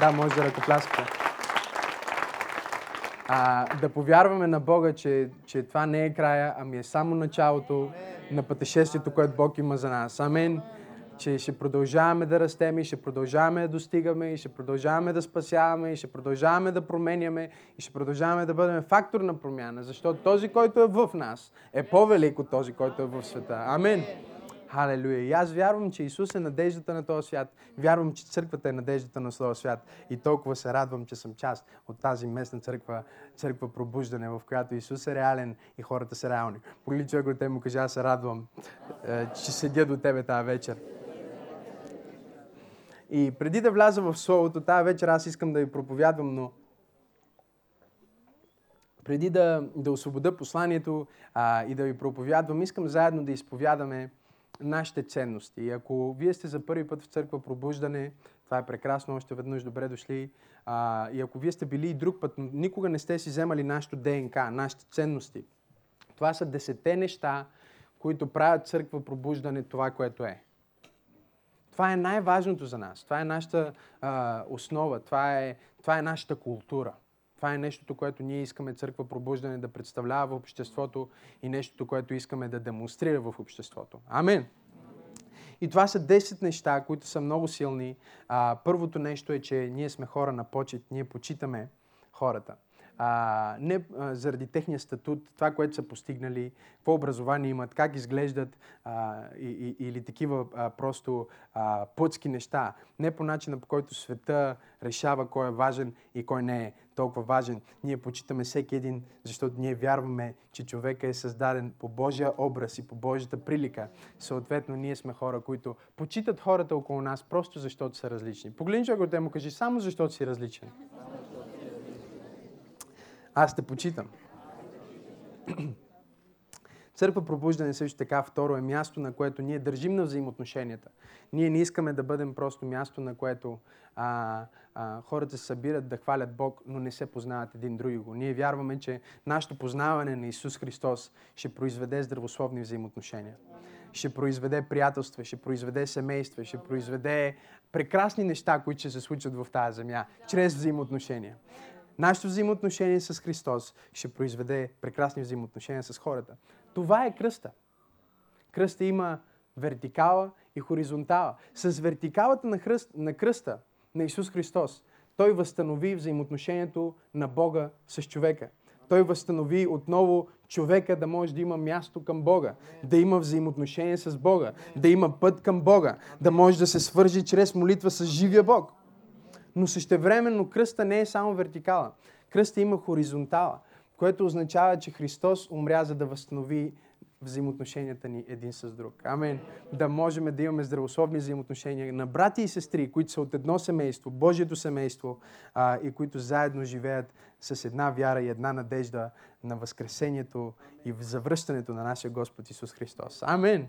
Да, може да ръкопляскате. А, да повярваме на Бога, че, че това не е края, ами е само началото на пътешествието, което Бог има за нас. Амин. Че ще продължаваме да растем и ще продължаваме да достигаме и ще продължаваме да спасяваме и ще продължаваме да променяме и ще продължаваме да бъдем фактор на промяна, защото този, който е в нас, е по-велик от този, който е в света. Амин. Халелуя. И аз вярвам, че Исус е надеждата на този свят. Вярвам, че църквата е надеждата на този свят. И толкова се радвам, че съм част от тази местна църква, църква пробуждане, в която Исус е реален и хората са реални. Поли човек от те му кажа, аз се радвам, е, че седя до тебе тази вечер. И преди да вляза в Словото, тази вечер аз искам да ви проповядвам, но преди да, да освобода посланието а, и да ви проповядвам, искам заедно да изповядаме нашите ценности. И ако вие сте за първи път в църква пробуждане, това е прекрасно, още веднъж добре дошли. А, и ако вие сте били и друг път, но никога не сте си вземали нашето ДНК, нашите ценности, това са десете неща, които правят църква пробуждане това, което е. Това е най-важното за нас. Това е нашата а, основа. Това е, това е нашата култура. Това е нещото, което ние искаме църква пробуждане да представлява в обществото и нещото, което искаме да демонстрира в обществото. Амин. И това са 10 неща, които са много силни. А, първото нещо е, че ние сме хора на почет, ние почитаме хората. А, не а, заради техния статут, това, което са постигнали, какво образование имат, как изглеждат а, и, и, или такива а, просто а, плътски неща. Не по начина, по който света решава кой е важен и кой не е толкова важен. Ние почитаме всеки един, защото ние вярваме, че човека е създаден по Божия образ и по Божията прилика. Съответно, ние сме хора, които почитат хората около нас просто защото са различни. Погледни човек те му кажи, само защото си различен. Аз те почитам. Църква пробуждане също така, второ е място, на което ние държим на взаимоотношенията. Ние не искаме да бъдем просто място, на което а, а, хората се събират да хвалят Бог, но не се познават един друго. Ние вярваме, че нашето познаване на Исус Христос ще произведе здравословни взаимоотношения. Ще произведе приятелства, ще произведе семейства, ще произведе прекрасни неща, които ще се случат в тази земя, чрез взаимоотношения. Нашето взаимоотношение с Христос ще произведе прекрасни взаимоотношения с хората. Това е кръста. Кръста има вертикала и хоризонтала. С вертикалата на, хръст, на кръста на Исус Христос, Той възстанови взаимоотношението на Бога с човека. Той възстанови отново човека да може да има място към Бога, да има взаимоотношение с Бога, да има път към Бога, да може да се свържи чрез молитва с живия Бог. Но същевременно кръста не е само вертикала. Кръста има хоризонтала, което означава, че Христос умря за да възстанови взаимоотношенията ни един с друг. Амен. Да можем да имаме здравословни взаимоотношения на брати и сестри, които са от едно семейство, Божието семейство, а, и които заедно живеят с една вяра и една надежда на Възкресението и завръщането на нашия Господ Исус Христос. Амен.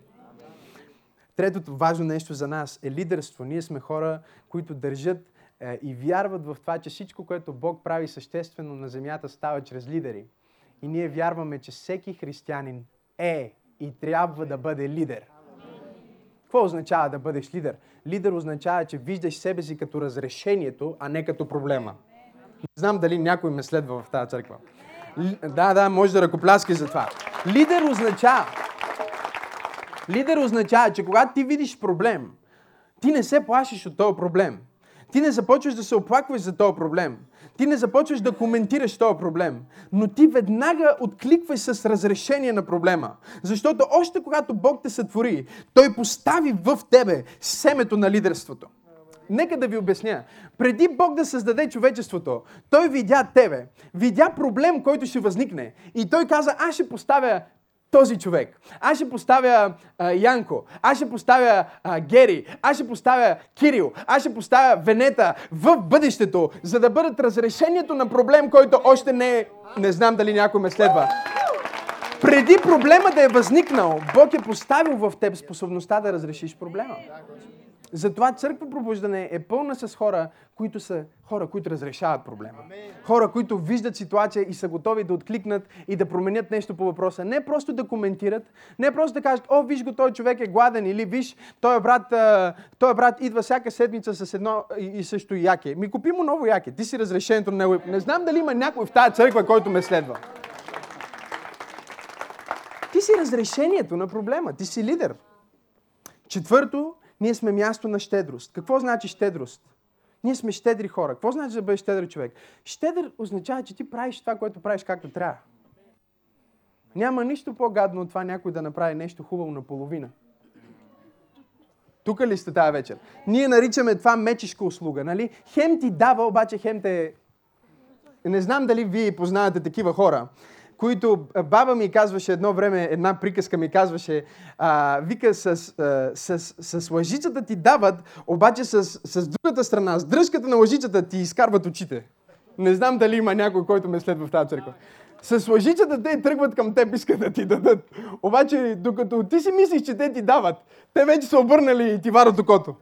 Третото важно нещо за нас е лидерство. Ние сме хора, които държат и вярват в това, че всичко, което Бог прави съществено на земята, става чрез лидери. И ние вярваме, че всеки християнин е и трябва да бъде лидер. Какво означава да бъдеш лидер? Лидер означава, че виждаш себе си като разрешението, а не като проблема. Не знам дали някой ме следва в тази църква. Да, да, може да ръкопляски за това. Лидер означава, лидер означава, че когато ти видиш проблем, ти не се плашиш от този проблем. Ти не започваш да се оплакваш за този проблем. Ти не започваш да коментираш този проблем. Но ти веднага откликваш с разрешение на проблема. Защото още когато Бог те сътвори, Той постави в тебе семето на лидерството. Нека да ви обясня. Преди Бог да създаде човечеството, Той видя тебе, видя проблем, който ще възникне. И Той каза, аз ще поставя този човек. Аз ще поставя а, Янко, аз ще поставя а, Гери, аз ще поставя Кирил, аз ще поставя Венета в бъдещето, за да бъдат разрешението на проблем, който още не е. Не знам дали някой ме следва. Преди проблема да е възникнал, Бог е поставил в теб способността да разрешиш проблема. Затова църква пробуждане е пълна с хора, които са хора, които разрешават проблема. Хора, които виждат ситуация и са готови да откликнат и да променят нещо по въпроса. Не просто да коментират, не просто да кажат, о, виж го, той човек е гладен, или виж, той брат, той брат идва всяка седмица с едно и също яке. Ми купи му ново яке, ти си разрешението на него. Не знам дали има някой в тази църква, който ме следва. Ти си разрешението на проблема, ти си лидер. Четвърто, ние сме място на щедрост. Какво значи щедрост? Ние сме щедри хора. Какво значи да бъдеш щедър човек? Щедър означава, че ти правиш това, което правиш както трябва. Няма нищо по-гадно от това някой да направи нещо хубаво наполовина. Тук ли сте тази вечер? Ние наричаме това мечешка услуга, нали? Хем ти дава, обаче хем те... Не знам дали вие познавате такива хора които баба ми казваше едно време, една приказка ми казваше, а, вика, с, а, с, с, лъжицата ти дават, обаче с, с другата страна, с дръжката на лъжицата ти изкарват очите. Не знам дали има някой, който ме следва в тази църква. С лъжицата те тръгват към теб, искат да ти дадат. Обаче, докато ти си мислиш, че те ти дават, те вече са обърнали и ти варат окото.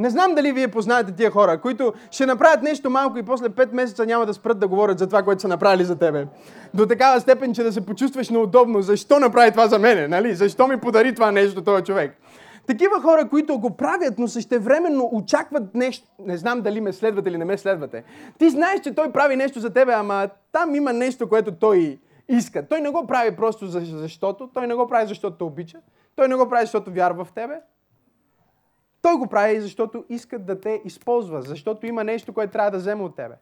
Не знам дали вие познаете тия хора, които ще направят нещо малко и после 5 месеца няма да спрат да говорят за това, което са направили за тебе. До такава степен, че да се почувстваш неудобно. Защо направи това за мене? Нали? Защо ми подари това нещо този човек? Такива хора, които го правят, но същевременно очакват нещо. Не знам дали ме следвате или не ме следвате. Ти знаеш, че той прави нещо за тебе, ама там има нещо, което той иска. Той не го прави просто защото. Той не го прави защото те обича. Той не го прави защото вярва в тебе. Той го прави, защото иска да те използва, защото има нещо, което трябва да вземе от тебе.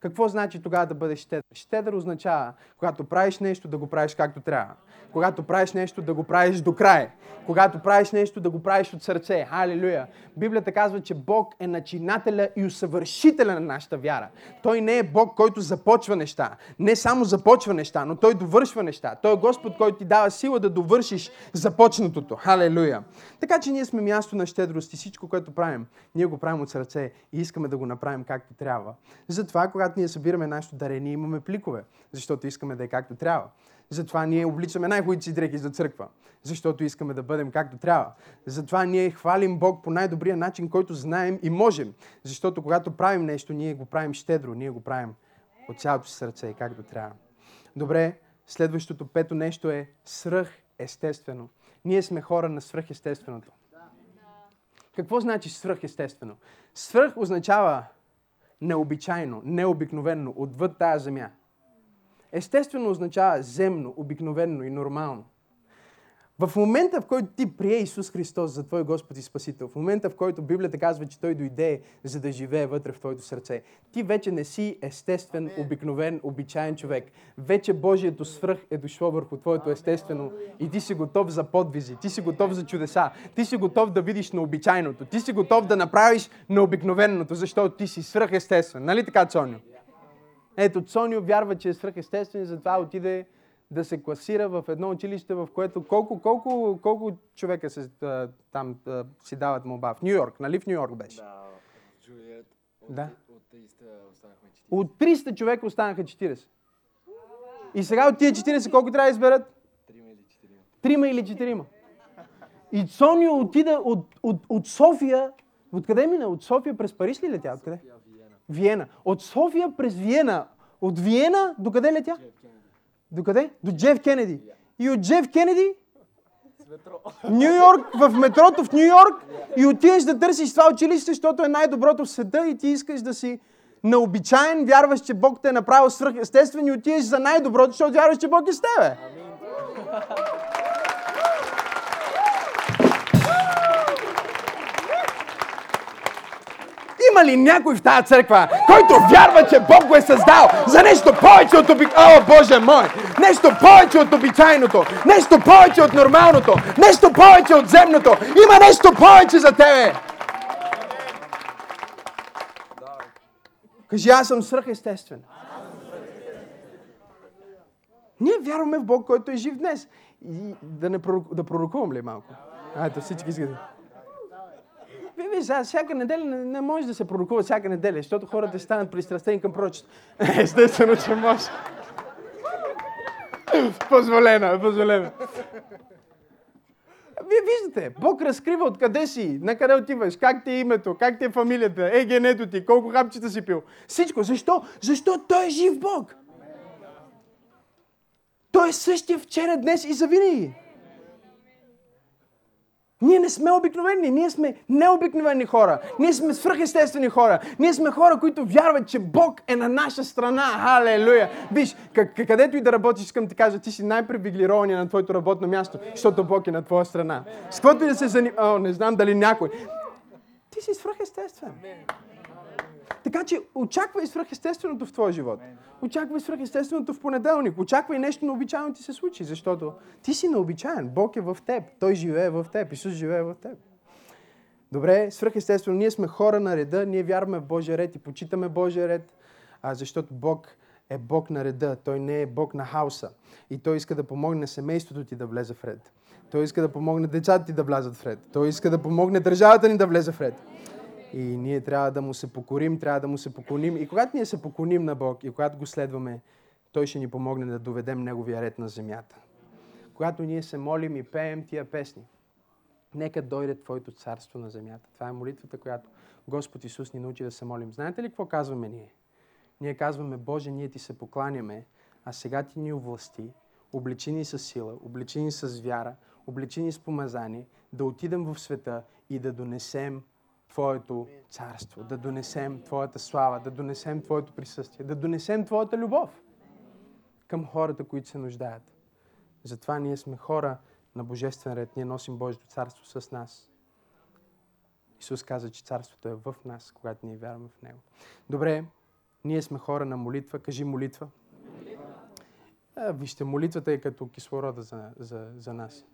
Какво значи тогава да бъдеш щедър? Щедър означава, когато правиш нещо, да го правиш както трябва. Когато правиш нещо, да го правиш до край. Когато правиш нещо, да го правиш от сърце. Халилуя! Библията казва, че Бог е начинателя и усъвършителя на нашата вяра. Той не е Бог, който започва неща. Не само започва неща, но Той довършва неща. Той е Господ, който ти дава сила да довършиш започнатото. Халилуя! Така че ние сме място на щедрост и всичко, което правим, ние го правим от сърце и искаме да го направим както трябва. Затова, когато ние събираме нашето дарение, имаме пликове, защото искаме да е както трябва. Затова ние обличаме най-хубавите си дрехи за църква, защото искаме да бъдем както трябва. Затова ние хвалим Бог по най-добрия начин, който знаем и можем. Защото когато правим нещо, ние го правим щедро, ние го правим от цялото си сърце, както трябва. Добре, следващото пето нещо е свръх естествено. Ние сме хора на свръхестественото. Какво значи свръхестествено? Свръх означава необичайно, необикновенно, отвъд тая земя. Естествено означава земно, обикновено и нормално. В момента, в който ти прие Исус Христос за твой Господ и Спасител, в момента, в който Библията казва, че Той дойде, за да живее вътре в твоето сърце, ти вече не си естествен, обикновен, обичайен човек. Вече Божието свръх е дошло върху твоето естествено и ти си готов за подвизи, ти си готов за чудеса, ти си готов да видиш на обичайното, ти си готов да направиш на обикновеното, защото ти си свръхестествен. Нали така, Цоню? Ето, Цонио вярва, че е свръхестествен и затова отиде да се класира в едно училище, в което колко, колко, колко човека се, там си дават молба? В Нью Йорк, нали в Нью Йорк беше? Да, Джулиет. От, да. От 300 останахме 40. От 300 човека останаха 40. И сега от тия 40 колко трябва да изберат? Трима или четирима. Трима или четирима. И Сонио отида от, от, от София. Откъде мина? От София през Париж ли летя? Откъде? Я Виена. Виена. От София през Виена. От Виена до къде летя? Кенеди. До къде? До Джеф Кенеди. И от Джеф Кенеди. Нью Йорк, в метрото в Нью Йорк и отиваш да търсиш това училище, защото е най-доброто в света и ти искаш да си необичайен, вярваш, че Бог те е направил свръхестествен и отиваш за най-доброто, защото вярваш, че Бог е с тебе. Има ли някой в тази църква, който вярва, че Бог го е създал за нещо повече от оби... О, Боже мой! Нещо повече от обичайното! Нещо повече от нормалното! Нещо повече от земното! Има нещо повече за тебе! Кажи, аз съм свръхестествен. Ние вярваме в Бог, който е жив днес. И да, не пророк... да пророкувам ли малко? Ето, всички искат. Ви, виж, аз всяка неделя не, не може да се пророкува всяка неделя, защото хората ще станат пристрастени към пророчество. Естествено, че може. позволено, е, позволено. Вие виждате, Бог разкрива откъде си, на къде отиваш, как ти е името, как ти е фамилията, е генето ти, колко хапчета си пил. Всичко. Защо? Защо Той е жив Бог. Той е същия вчера, днес и завинаги. Ние не сме обикновени, ние сме необикновени хора. Ние сме свръхестествени хора. Ние сме хора, които вярват, че Бог е на наша страна. Халелуя! Виж, където и да работиш, искам ти кажа, ти си най-привилегирования на твоето работно място, защото Бог е на твоя страна. С каквото и да се занимава, не знам дали някой. Ти си свръхестествен. Така че очаквай свръхестественото в твоя живот. Очаквай свръхестественото в понеделник. Очаквай нещо необичайно ти се случи, защото ти си необичайен. Бог е в теб. Той живее в теб. Исус живее в теб. Добре, свръхестествено. Ние сме хора на реда, ние вярваме в Божия ред и почитаме Божия ред, а, защото Бог е Бог на реда. Той не е Бог на хаоса. И Той иска да помогне семейството ти да влезе в ред. Той иска да помогне децата ти да влязат в ред. Той иска да помогне държавата ни да влезе в ред. И ние трябва да му се покорим, трябва да му се поклоним. И когато ние се поклоним на Бог и когато го следваме, Той ще ни помогне да доведем Неговия ред на земята. Когато ние се молим и пеем тия песни, нека дойде Твоето царство на земята. Това е молитвата, която Господ Исус ни научи да се молим. Знаете ли какво казваме ние? Ние казваме, Боже, ние Ти се покланяме, а сега Ти ни овласти, обличи ни с сила, обличи ни с вяра, обличи ни с помазание, да отидем в света и да донесем Твоето царство, да донесем Твоята слава, да донесем Твоето присъствие, да донесем Твоята любов към хората, които се нуждаят. Затова ние сме хора на Божествен ред. Ние носим Божието царство с нас. Исус каза, че царството е в нас, когато ние вярваме в Него. Добре, ние сме хора на молитва. Кажи молитва. молитва. А, вижте, молитвата е като кислорода за, за, за нас.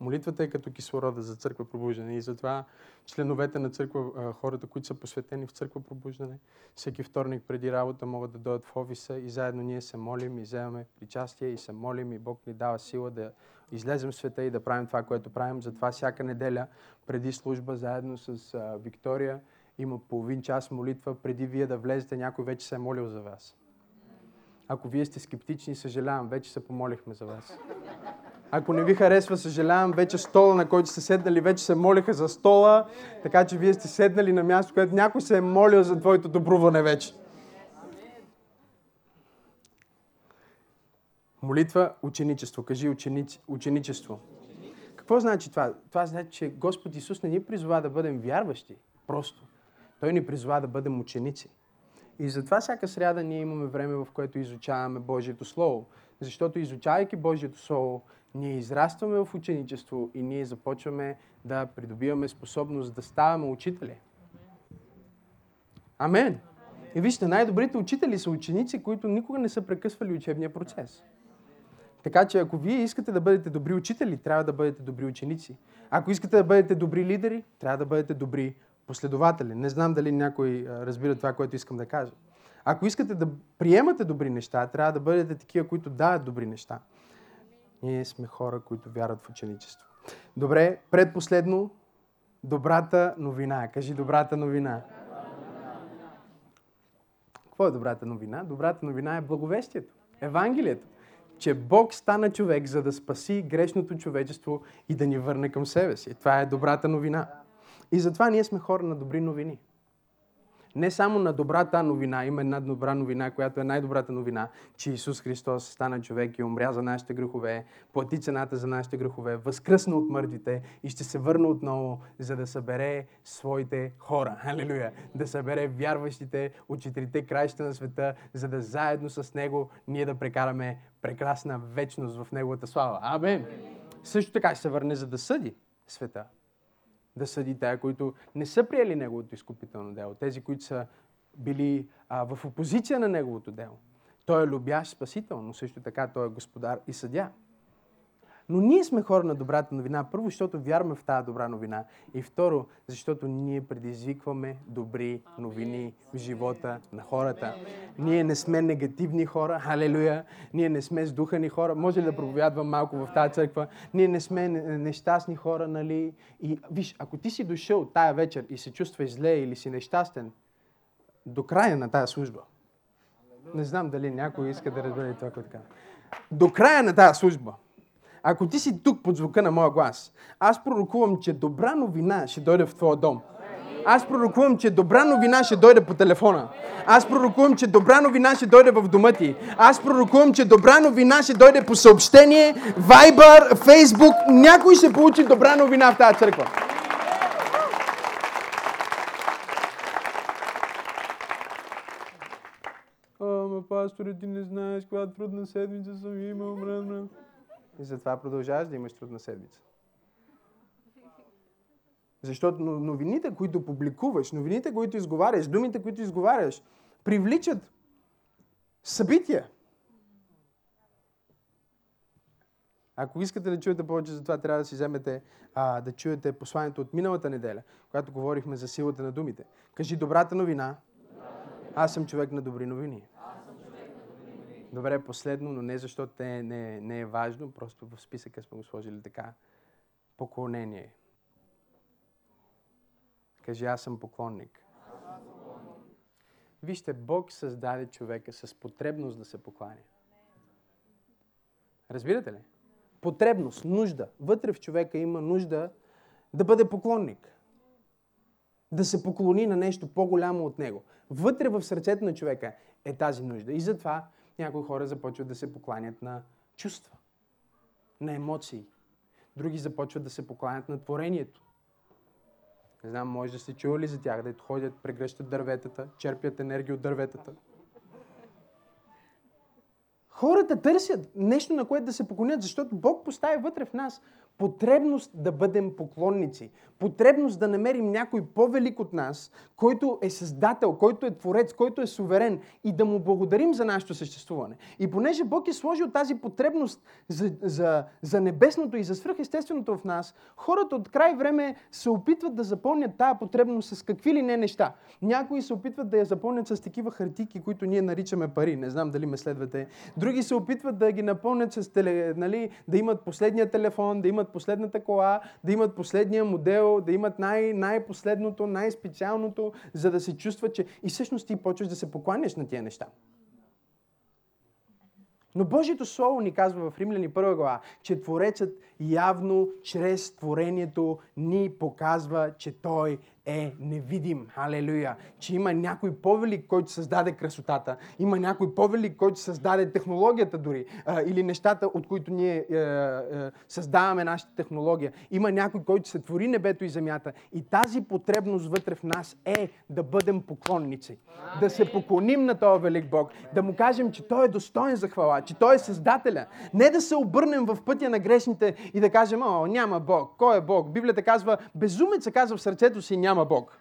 Молитвата е като кислорода за църква пробуждане и затова членовете на църква, хората, които са посветени в църква пробуждане, всеки вторник преди работа могат да дойдат в офиса и заедно ние се молим и вземаме причастие и се молим и Бог ни дава сила да излезем в света и да правим това, което правим. Затова всяка неделя преди служба заедно с Виктория има половин час молитва. Преди вие да влезете, някой вече се е молил за вас. Ако вие сте скептични, съжалявам, вече се помолихме за вас. Ако не ви харесва, съжалявам, вече стола, на който сте седнали, вече се молиха за стола, така че вие сте седнали на място, което някой се е молил за твоето добруване вече. Молитва, ученичество. Кажи ученич, ученичество. Какво значи това? Това значи, че Господ Исус не ни призова да бъдем вярващи, просто. Той ни призова да бъдем ученици. И затова всяка сряда ние имаме време, в което изучаваме Божието Слово. Защото изучавайки Божието Слово, ние израстваме в ученичество и ние започваме да придобиваме способност да ставаме учители. Амен. И вижте, най-добрите учители са ученици, които никога не са прекъсвали учебния процес. Така че ако вие искате да бъдете добри учители, трябва да бъдете добри ученици. Ако искате да бъдете добри лидери, трябва да бъдете добри последователи. Не знам дали някой разбира това, което искам да кажа. Ако искате да приемате добри неща, трябва да бъдете такива, които дават добри неща. Ние сме хора, които вярват в ученичество. Добре, предпоследно, добрата новина. Кажи добрата новина. Какво е добрата новина? Добрата новина е благовестието, Евангелието. Че Бог стана човек, за да спаси грешното човечество и да ни върне към себе си. Това е добрата новина. И затова ние сме хора на добри новини не само на добрата новина, има една добра новина, която е най-добрата новина, че Исус Христос стана човек и умря за нашите грехове, плати цената за нашите грехове, възкръсна от мъртвите и ще се върне отново, за да събере своите хора. Халелуя! Да събере вярващите от четирите краища на света, за да заедно с Него ние да прекараме прекрасна вечност в Неговата слава. Амен! Също така ще се върне, за да съди света да съди тая, които не са приели Неговото изкупително дело, тези, които са били а, в опозиция на Неговото дело. Той е любящ спасител, но също така Той е господар и съдя. Но ние сме хора на добрата новина. Първо, защото вярваме в тази добра новина. И второ, защото ние предизвикваме добри новини в живота на хората. Ние не сме негативни хора, халелуя. Ние не сме сдухани хора. Може ли да проповядвам малко в тази църква? Ние не сме нещастни хора, нали? И виж, ако ти си дошъл тая вечер и се чувстваш зле или си нещастен, до края на тази служба, не знам дали някой иска да разбере това, което казвам. До края на тази служба, Ако ти си тук под звука на моя глас, аз пророкувам, че добра новина ще дойде в твоя дом. Аз пророкувам, че добра новина ще дойде по телефона. Аз пророкувам, че добра новина ще дойде в дома ти. Аз пророкувам, че добра новина ще дойде по съобщение, Viber, Facebook. Някой ще получи добра новина в тази църква. Ама, пасторе, ти не знаеш, каква трудна седмица съм имал. Мръм, мръм. И затова продължаваш да имаш трудна седмица. Защото но- новините, които публикуваш, новините, които изговаряш, думите, които изговаряш, привличат събития. Ако искате да чуете повече за това, трябва да си вземете а, да чуете посланието от миналата неделя, когато говорихме за силата на думите. Кажи добрата новина. Аз съм човек на добри новини. Добре, последно, но не защото не, не, не е важно, просто в списъка сме го сложили така. Поклонение. Кажи, аз съм поклонник. Вижте, Бог създаде човека с потребност да се покланя. Разбирате ли? Потребност, нужда. Вътре в човека има нужда да бъде поклонник. Да се поклони на нещо по-голямо от него. Вътре в сърцето на човека е тази нужда. И затова някои хора започват да се покланят на чувства, на емоции. Други започват да се покланят на творението. Не знам, може да сте чували за тях, да ходят, прегръщат дърветата, черпят енергия от дърветата. Хората търсят нещо, на което да се поклонят, защото Бог поставя вътре в нас потребност да бъдем поклонници, потребност да намерим някой по-велик от нас, който е създател, който е творец, който е суверен и да му благодарим за нашето съществуване. И понеже Бог е сложил тази потребност за, за, за небесното и за свръхестественото в нас, хората от край време се опитват да запълнят тази потребност с какви ли не неща. Някои се опитват да я запълнят с такива хартики, които ние наричаме пари. Не знам дали ме следвате. Други се опитват да ги напълнят с теле, нали, да имат последния телефон, да имат последната кола, да имат последния модел, да имат най- най-последното, най-специалното, за да се чувства, че и всъщност ти почваш да се покланяш на тия неща. Но Божието Слово ни казва в Римляни 1 глава, че Творецът явно чрез творението ни показва, че Той е невидим. Халелуя! Че има някой по-велик, който създаде красотата. Има някой по-велик, който създаде технологията дори. А, или нещата, от които ние е, е, създаваме нашата технология. Има някой, който се твори небето и земята. И тази потребност вътре в нас е да бъдем поклонници. Да се поклоним на този велик Бог. Да му кажем, че Той е достоен за хвала, че Той е създателя. Не да се обърнем в пътя на грешните и да кажем, о, няма Бог. Кой е Бог? Библията казва, безумеца казва в сърцето си, няма Бог.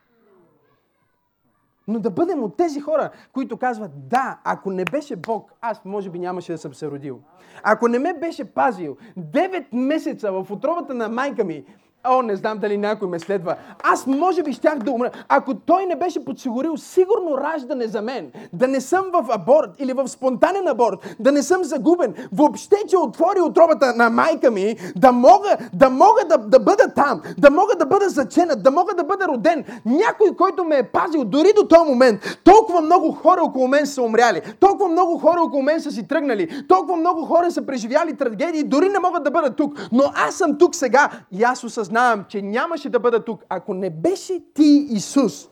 Но да бъдем от тези хора, които казват, да, ако не беше Бог, аз може би нямаше да съм се родил. Ако не ме беше пазил 9 месеца в отробата на майка ми, О, не знам дали някой ме следва. Аз може би щях да умра. Ако той не беше подсигурил сигурно раждане за мен, да не съм в аборт или в спонтанен аборт, да не съм загубен, въобще, че отвори отробата на майка ми, да мога да, мога да, да бъда там, да мога да бъда заченат, да мога да бъда роден. Някой, който ме е пазил дори до този момент. Толкова много хора около мен са умряли. Толкова много хора около мен са си тръгнали. Толкова много хора са преживяли трагедии, дори не могат да бъдат тук. Но аз съм тук сега и аз осъзнавам, че нямаше да бъда тук, ако не беше ти, Исус.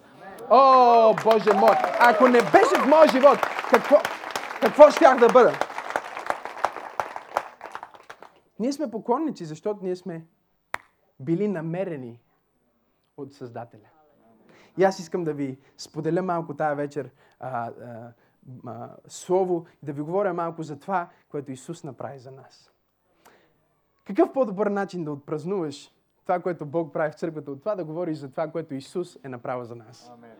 О, Боже мой! Ако не беше в моя живот, какво, какво щях да бъда? Ние сме поклонници, защото ние сме били намерени от Създателя. И аз искам да ви споделя малко тая вечер а, а, а, слово и да ви говоря малко за това, което Исус направи за нас. Какъв по-добър начин да отпразнуваш това, което Бог прави в църквата, от това да говориш за това, което Исус е направил за нас. Амен.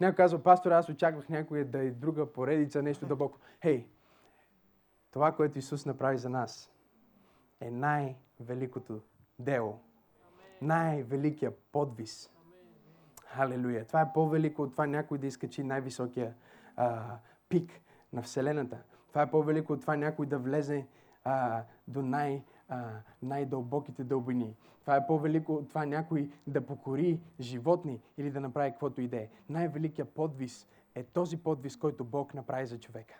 Някой казва, пастор, аз очаквах някой да е друга поредица, нещо дълбоко. Хей, това, което Исус направи за нас, е най-великото дело. Най-великия подвис. Халелуя. Това е по-велико от това някой да изкачи най-високия а, пик на Вселената. Това е по-велико от това някой да влезе а, до най- най-дълбоките дълбини. Това е по-велико от това някой да покори животни или да направи каквото и да е. Най-великият подвис е този подвис, който Бог направи за човека.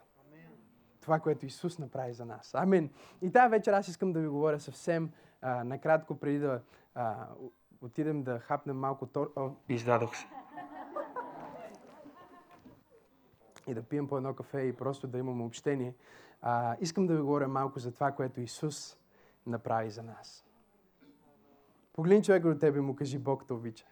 това, което Исус направи за нас. Амин. И тази вечер аз искам да ви говоря съвсем а, накратко, преди да а, отидем да хапнем малко тор... О, издадох се. И да пием по едно кафе и просто да имам общение. А, искам да ви говоря малко за това, което Исус направи за нас. Погледни човека до тебе и му кажи Бог те обича.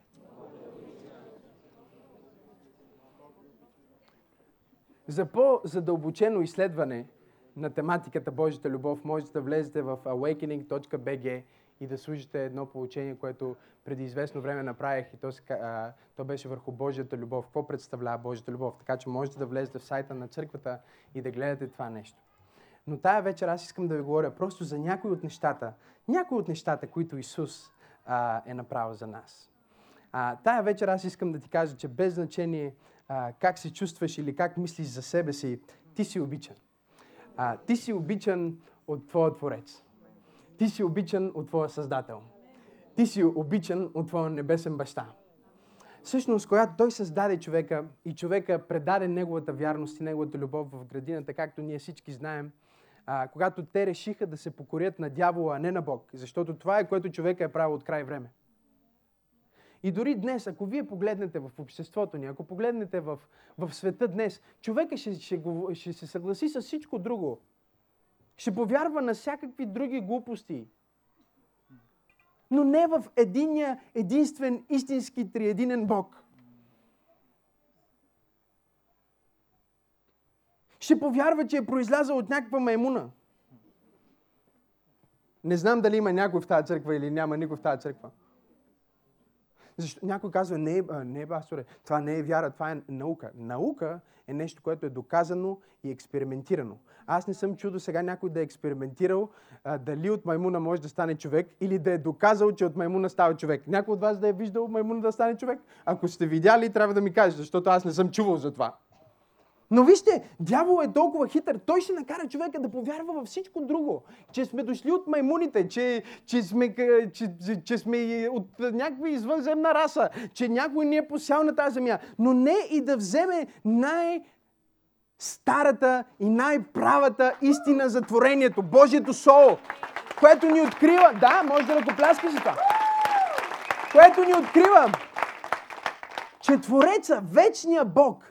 За по-задълбочено изследване на тематиката Божията любов, можете да влезете в awakening.bg и да служите едно получение, което преди известно време направих и то, а, то беше върху Божията любов. Какво представлява Божията любов? Така че можете да влезете в сайта на църквата и да гледате това нещо. Но тая вечер аз искам да ви говоря просто за някои от нещата, някои от нещата, които Исус а, е направил за нас. А, тая вечер аз искам да ти кажа, че без значение а, как се чувстваш или как мислиш за себе си, ти си обичан. А, ти си обичан от Твоя Творец. Ти си обичан от Твоя Създател. Ти си обичан от Твоя Небесен баща. Всъщност, когато Той създаде човека и човека предаде неговата вярност и неговата любов в градината, както ние всички знаем, а, когато те решиха да се покорят на дявола, а не на Бог. Защото това е което човека е правил от край време. И дори днес, ако вие погледнете в обществото ни, ако погледнете в, в света днес, човека ще, ще, ще се съгласи с всичко друго. Ще повярва на всякакви други глупости. Но не в единия, единствен, истински, триединен Бог. Ще повярва, че е произлязал от някаква маймуна. Не знам дали има някой в тази църква или няма никой в тази църква. Защо? Някой казва, не, не, басуре, това не е вяра, това е наука. Наука е нещо, което е доказано и експериментирано. Аз не съм чудо сега някой да е експериментирал а, дали от маймуна може да стане човек или да е доказал, че от маймуна става човек. Някой от вас да е виждал маймуна да стане човек? Ако сте видяли, трябва да ми кажете, защото аз не съм чувал за това. Но вижте, дявол е толкова хитър, той ще накара човека да повярва във всичко друго. Че сме дошли от маймуните, че, че, сме, че, че, сме от някаква извънземна раса, че някой ни е посял на тази земя. Но не и да вземе най- старата и най-правата истина за творението, Божието Соло, което ни открива, да, може да ръкопляска за това, което ни открива, че Твореца, вечния Бог,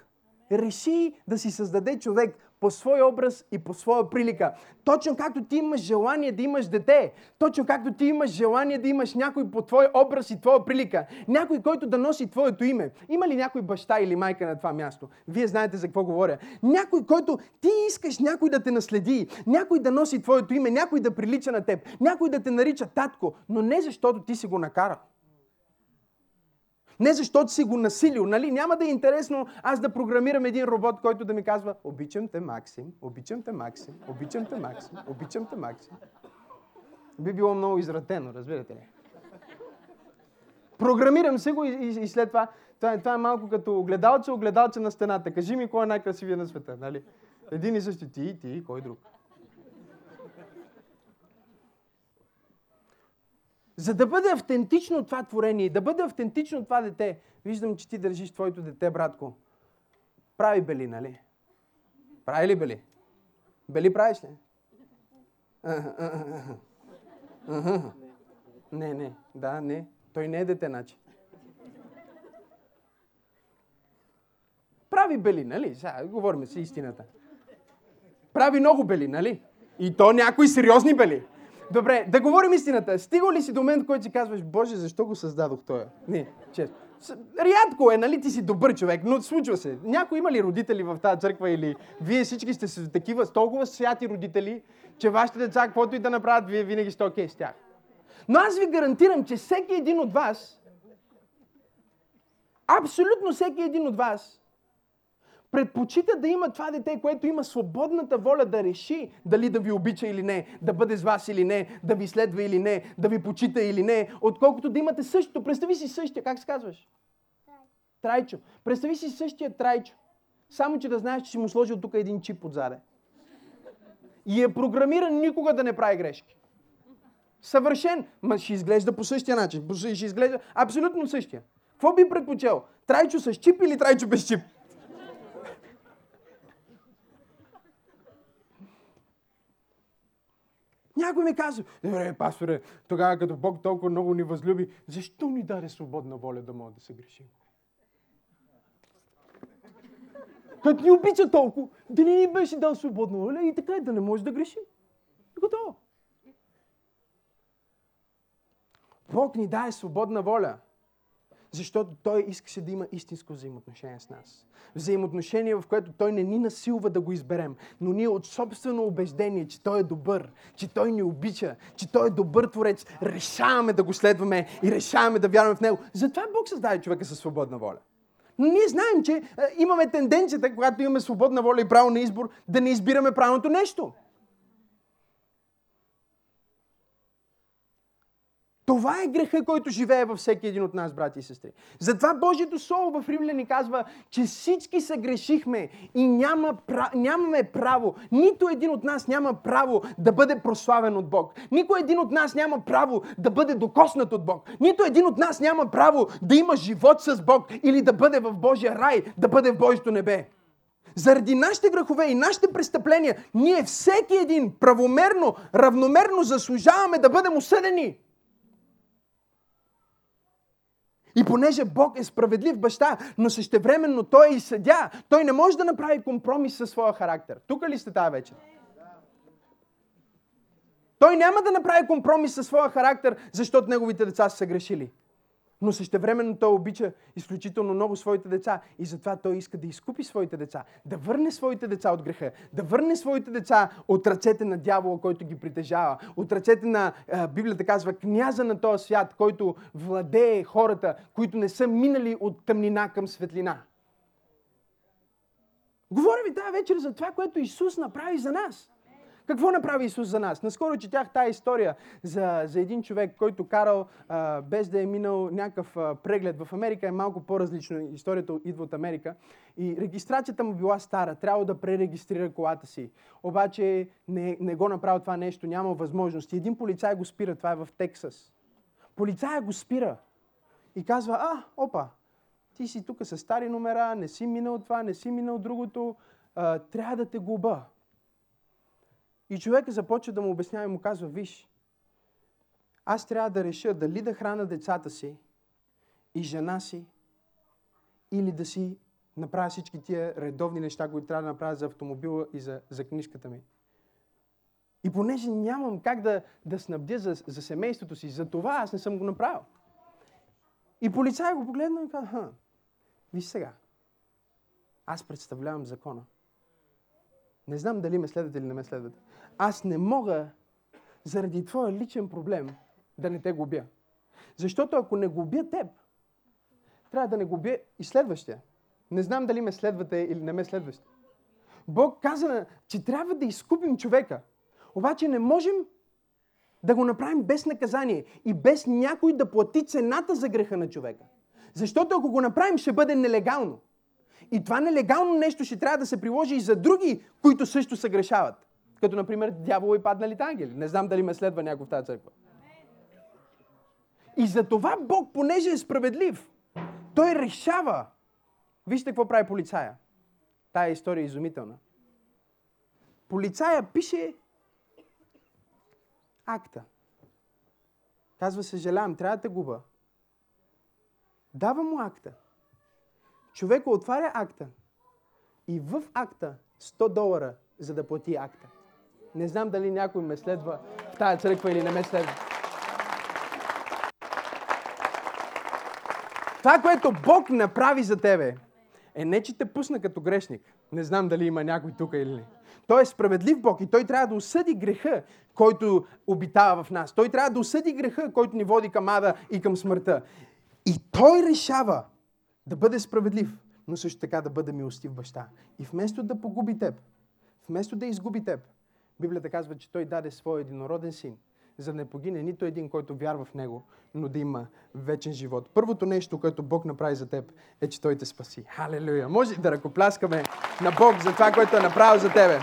реши да си създаде човек по свой образ и по своя прилика. Точно както ти имаш желание да имаш дете, точно както ти имаш желание да имаш някой по твой образ и твоя прилика, някой, който да носи твоето име. Има ли някой баща или майка на това място? Вие знаете за какво говоря. Някой, който ти искаш някой да те наследи, някой да носи твоето име, някой да прилича на теб, някой да те нарича татко, но не защото ти си го накарал. Не защото си го насилил, нали? Няма да е интересно аз да програмирам един робот, който да ми казва обичам те, Максим, обичам те, Максим, обичам те, Максим, обичам те, Максим. Би било много изратено, разбирате ли? Програмирам се го и, и, и след това, това, това е малко като огледалче, огледалче на стената. Кажи ми кой е най-красивия на света, нали? Един и същи ти, ти, кой друг? За да бъде автентично това творение, да бъде автентично това дете, виждам, че ти държиш твоето дете, братко. Прави бели, нали? Прави ли бели? Бели правиш ли? Не, не. Да, не. Той не е дете, значи. Прави бели, нали? Сега говорим си истината. Прави много бели, нали? И то някои сериозни бели. Добре, да говорим истината. Стига ли си до момент, който си казваш, Боже, защо го създадох той? Не, често. Рядко е, нали ти си добър човек, но случва се. Някой има ли родители в тази църква или вие всички сте с такива, с толкова святи родители, че вашите деца, каквото и да направят, вие винаги сте окей okay с тях. Но аз ви гарантирам, че всеки един от вас, абсолютно всеки един от вас, предпочита да има това дете, което има свободната воля да реши дали да ви обича или не, да бъде с вас или не, да ви следва или не, да ви почита или не, отколкото да имате същото. Представи си същия, как се казваш? Трайчо. Представи си същия Трайчо. Само, че да знаеш, че си му сложил тук един чип отзаде. И е програмиран никога да не прави грешки. Съвършен. Ма ще изглежда по същия начин. Ще изглежда абсолютно същия. Какво би предпочел? Трайчо с чип или трайчо без чип? Някой ми казва, добре, пасторе, тогава като Бог толкова много ни възлюби, защо ни даде свободна воля да може да се грешим? Като ни обича толкова, да не ни беше дал свободна воля и така да не може да грешим. Готово. Бог ни дае свободна воля. Защото Той искаше да има истинско взаимоотношение с нас. Взаимоотношение, в което Той не ни насилва да го изберем, но ние от собствено убеждение, че Той е добър, че Той ни обича, че Той е добър творец, решаваме да го следваме и решаваме да вярваме в Него. Затова Бог създаде човека със свободна воля. Но ние знаем, че е, имаме тенденцията, когато имаме свободна воля и право на избор, да не избираме правилното нещо. Това е греха, който живее във всеки един от нас, брати и сестри. Затова Божието Слово в Римляни казва, че всички се грешихме и няма, нямаме право, нито един от нас няма право да бъде прославен от Бог. Никой един от нас няма право да бъде докоснат от Бог. Нито един от нас няма право да има живот с Бог или да бъде в Божия рай, да бъде в Божието небе. Заради нашите грехове и нашите престъпления, ние всеки един правомерно, равномерно заслужаваме да бъдем осъдени. И понеже Бог е справедлив баща, но същевременно Той е и съдя, Той не може да направи компромис със своя характер. Тук ли сте тази вечер? Той няма да направи компромис със своя характер, защото неговите деца са съгрешили но същевременно той обича изключително много своите деца и затова той иска да изкупи своите деца, да върне своите деца от греха, да върне своите деца от ръцете на дявола, който ги притежава, от ръцете на, Библията казва, княза на този свят, който владее хората, които не са минали от тъмнина към светлина. Говоря ви тази вечер за това, което Исус направи за нас. Какво направи Исус за нас? Наскоро четях тази история за, за един човек, който карал а, без да е минал някакъв а, преглед. В Америка е малко по-различно. Историята идва от Америка. И регистрацията му била стара. Трябва да пререгистрира колата си. Обаче не, не го направил това нещо. Няма възможност. И един полицай го спира. Това е в Тексас. Полицая го спира. И казва, а, опа, ти си тук с стари номера, не си минал това, не си минал другото, а, трябва да те губа. И човека започва да му обяснява и му казва, виж, аз трябва да реша дали да храна децата си и жена си, или да си направя всички тия редовни неща, които трябва да направя за автомобила и за, за книжката ми. И понеже нямам как да, да снабдя за, за семейството си, за това аз не съм го направил. И полицай го погледна и каза, виж сега, аз представлявам закона. Не знам дали ме следвате или не ме следвате. Аз не мога заради твоя личен проблем да не те губя. Защото ако не губя теб, трябва да не губя и следващия. Не знам дали ме следвате или не ме следвате. Бог каза, че трябва да изкупим човека. Обаче не можем да го направим без наказание и без някой да плати цената за греха на човека. Защото ако го направим, ще бъде нелегално. И това нелегално нещо ще трябва да се приложи и за други, които също се грешават. Като, например, дявола и падналите ангели. Не знам дали ме следва някой в тази църква. И за това Бог, понеже е справедлив, той решава. Вижте какво прави полицая. Тая история е изумителна. Полицая пише акта. Казва, съжалявам, трябва да те губа. Дава му акта. Човека отваря акта и в акта 100 долара, за да плати акта. Не знам дали някой ме следва в тази църква или не ме следва. Това, което Бог направи за тебе, е не, че те пусна като грешник. Не знам дали има някой тук или не. Той е справедлив Бог и Той трябва да осъди греха, който обитава в нас. Той трябва да осъди греха, който ни води към ада и към смъртта. И Той решава да бъде справедлив, но също така да бъде милостив баща. И вместо да погуби теб, вместо да изгуби теб, Библията казва, че Той даде своя единороден син, за да не погине нито един, който вярва в Него, но да има вечен живот. Първото нещо, което Бог направи за теб, е, че Той те спаси. Халелуя! Може да ръкопляскаме на Бог за това, което е направил за тебе.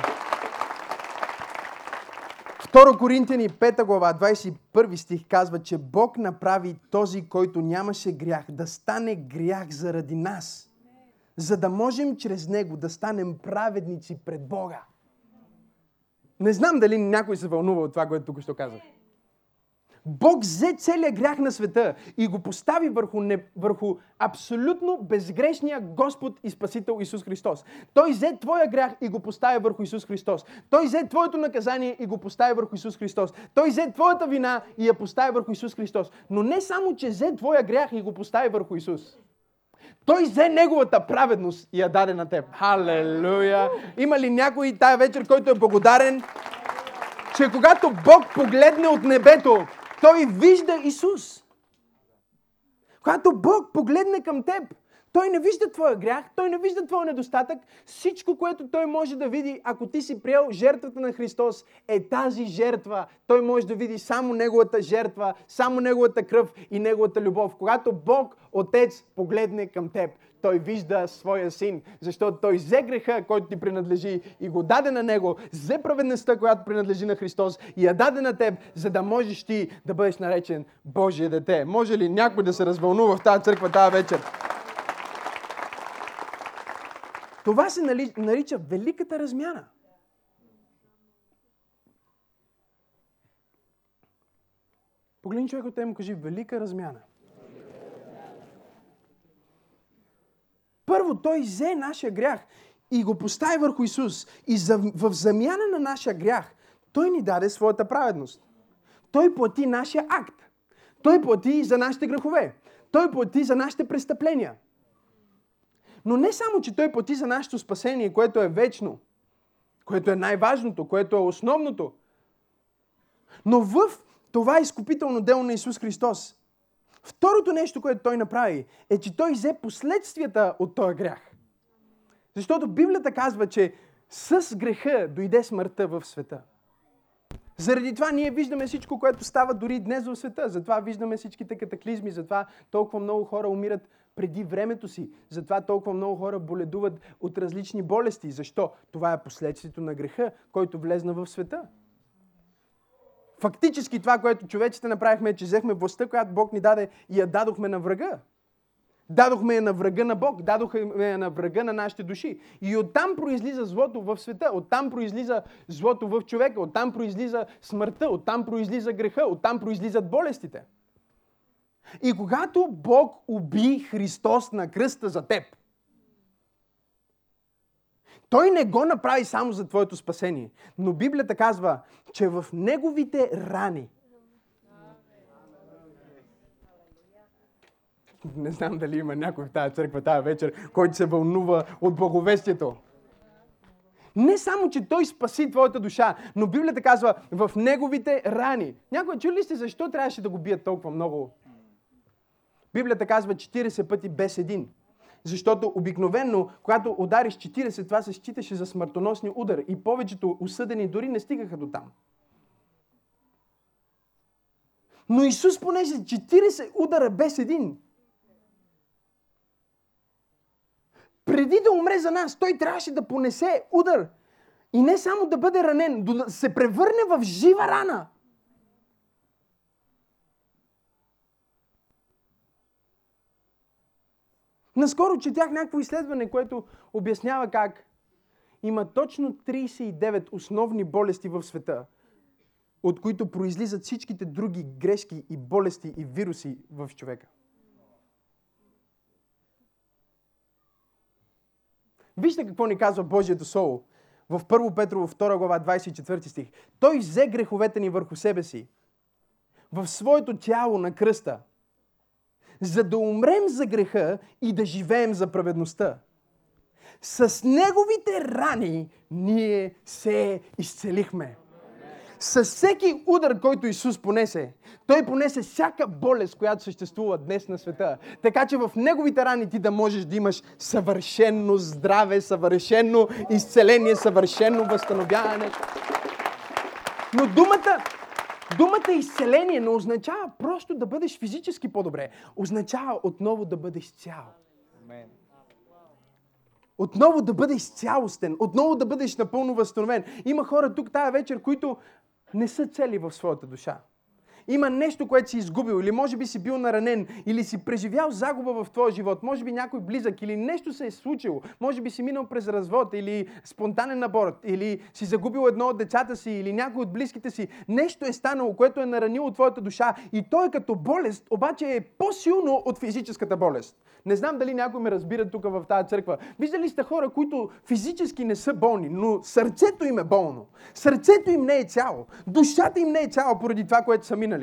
2 Коринтияни 5 глава, 21 стих казва, че Бог направи този, който нямаше грях, да стане грях заради нас, за да можем чрез него да станем праведници пред Бога. Не знам дали някой се вълнува от това, което тук що казах. Бог взе целият грях на света и го постави върху, не, върху абсолютно безгрешния Господ и Спасител Исус Христос. Той взе твоя грях и го постави върху Исус Христос. Той взе твоето наказание и го постави върху Исус Христос. Той взе твоята вина и я постави върху Исус Христос. Но не само, че взе твоя грях и го постави върху Исус. Той взе неговата праведност и я даде на теб. Халелуя! Има ли някой тая вечер, който е благодарен, че когато Бог погледне от небето, той вижда Исус. Когато Бог погледне към теб, той не вижда твоя грях, той не вижда твоя недостатък. Всичко, което той може да види, ако ти си приел жертвата на Христос, е тази жертва. Той може да види само неговата жертва, само неговата кръв и неговата любов. Когато Бог, Отец, погледне към теб, той вижда своя син, защото той взе греха, който ти принадлежи и го даде на него, взе праведността, която принадлежи на Христос и я даде на теб, за да можеш ти да бъдеш наречен Божие дете. Може ли някой да се развълнува в тази църква тази вечер? Това се нали, нарича великата размяна. Погледни човек от те му кажи велика размяна. Първо, той взе нашия грях и го постави върху Исус. И в замяна на нашия грях, той ни даде своята праведност. Той плати нашия акт. Той плати за нашите грехове. Той плати за нашите престъпления. Но не само, че Той плати за нашето спасение, което е вечно, което е най-важното, което е основното, но в това изкупително дело на Исус Христос, второто нещо, което Той направи, е, че Той взе последствията от този грях. Защото Библията казва, че с греха дойде смъртта в света. Заради това ние виждаме всичко, което става дори днес в света. Затова виждаме всичките катаклизми, затова толкова много хора умират преди времето си. Затова толкова много хора боледуват от различни болести. Защо? Това е последствието на греха, който влезна в света. Фактически това, което човечите направихме, е, че взехме властта, която Бог ни даде и я дадохме на врага. Дадохме я на врага на Бог, дадохме я на врага на нашите души. И оттам произлиза злото в света, оттам произлиза злото в човека, оттам произлиза смъртта, оттам произлиза греха, оттам произлизат болестите. И когато Бог уби Христос на кръста за теб, той не го направи само за твоето спасение. Но Библията казва, че в неговите рани Не знам дали има някой в тази църква тази вечер, който се вълнува от благовестието. Не само, че той спаси твоята душа, но Библията казва в неговите рани. Някой чули сте защо трябваше да го бият толкова много? Библията казва 40 пъти без един. Защото обикновенно, когато удариш 40, това се считаше за смъртоносни удар. И повечето осъдени дори не стигаха до там. Но Исус понесе 40 удара без един. преди да умре за нас, той трябваше да понесе удар. И не само да бъде ранен, да се превърне в жива рана. Наскоро четях някакво изследване, което обяснява как има точно 39 основни болести в света, от които произлизат всичките други грешки и болести и вируси в човека. Вижте какво ни казва Божието Слово. В 1 Петрово 2 глава 24 стих. Той взе греховете ни върху себе си. В своето тяло на кръста. За да умрем за греха и да живеем за праведността. С неговите рани ние се изцелихме. С всеки удар, който Исус понесе, Той понесе всяка болест, която съществува днес на света. Така че в Неговите рани ти да можеш да имаш съвършено здраве, съвършено изцеление, съвършено възстановяване. Но думата, думата изцеление не означава просто да бъдеш физически по-добре. Означава отново да бъдеш цял. Отново да бъдеш цялостен, отново да бъдеш напълно възстановен. Има хора тук тая вечер, които не са цели в своята душа. Има нещо, което си изгубил, или може би си бил наранен, или си преживял загуба в твоя живот, може би някой близък, или нещо се е случило, може би си минал през развод, или спонтанен аборт, или си загубил едно от децата си, или някой от близките си, нещо е станало, което е наранило твоята душа и то е като болест, обаче е по-силно от физическата болест. Не знам дали някой ме разбира тук в тази църква. Виждали сте хора, които физически не са болни, но сърцето им е болно. Сърцето им не е цяло. Душата им не е цяло поради това, което са минали.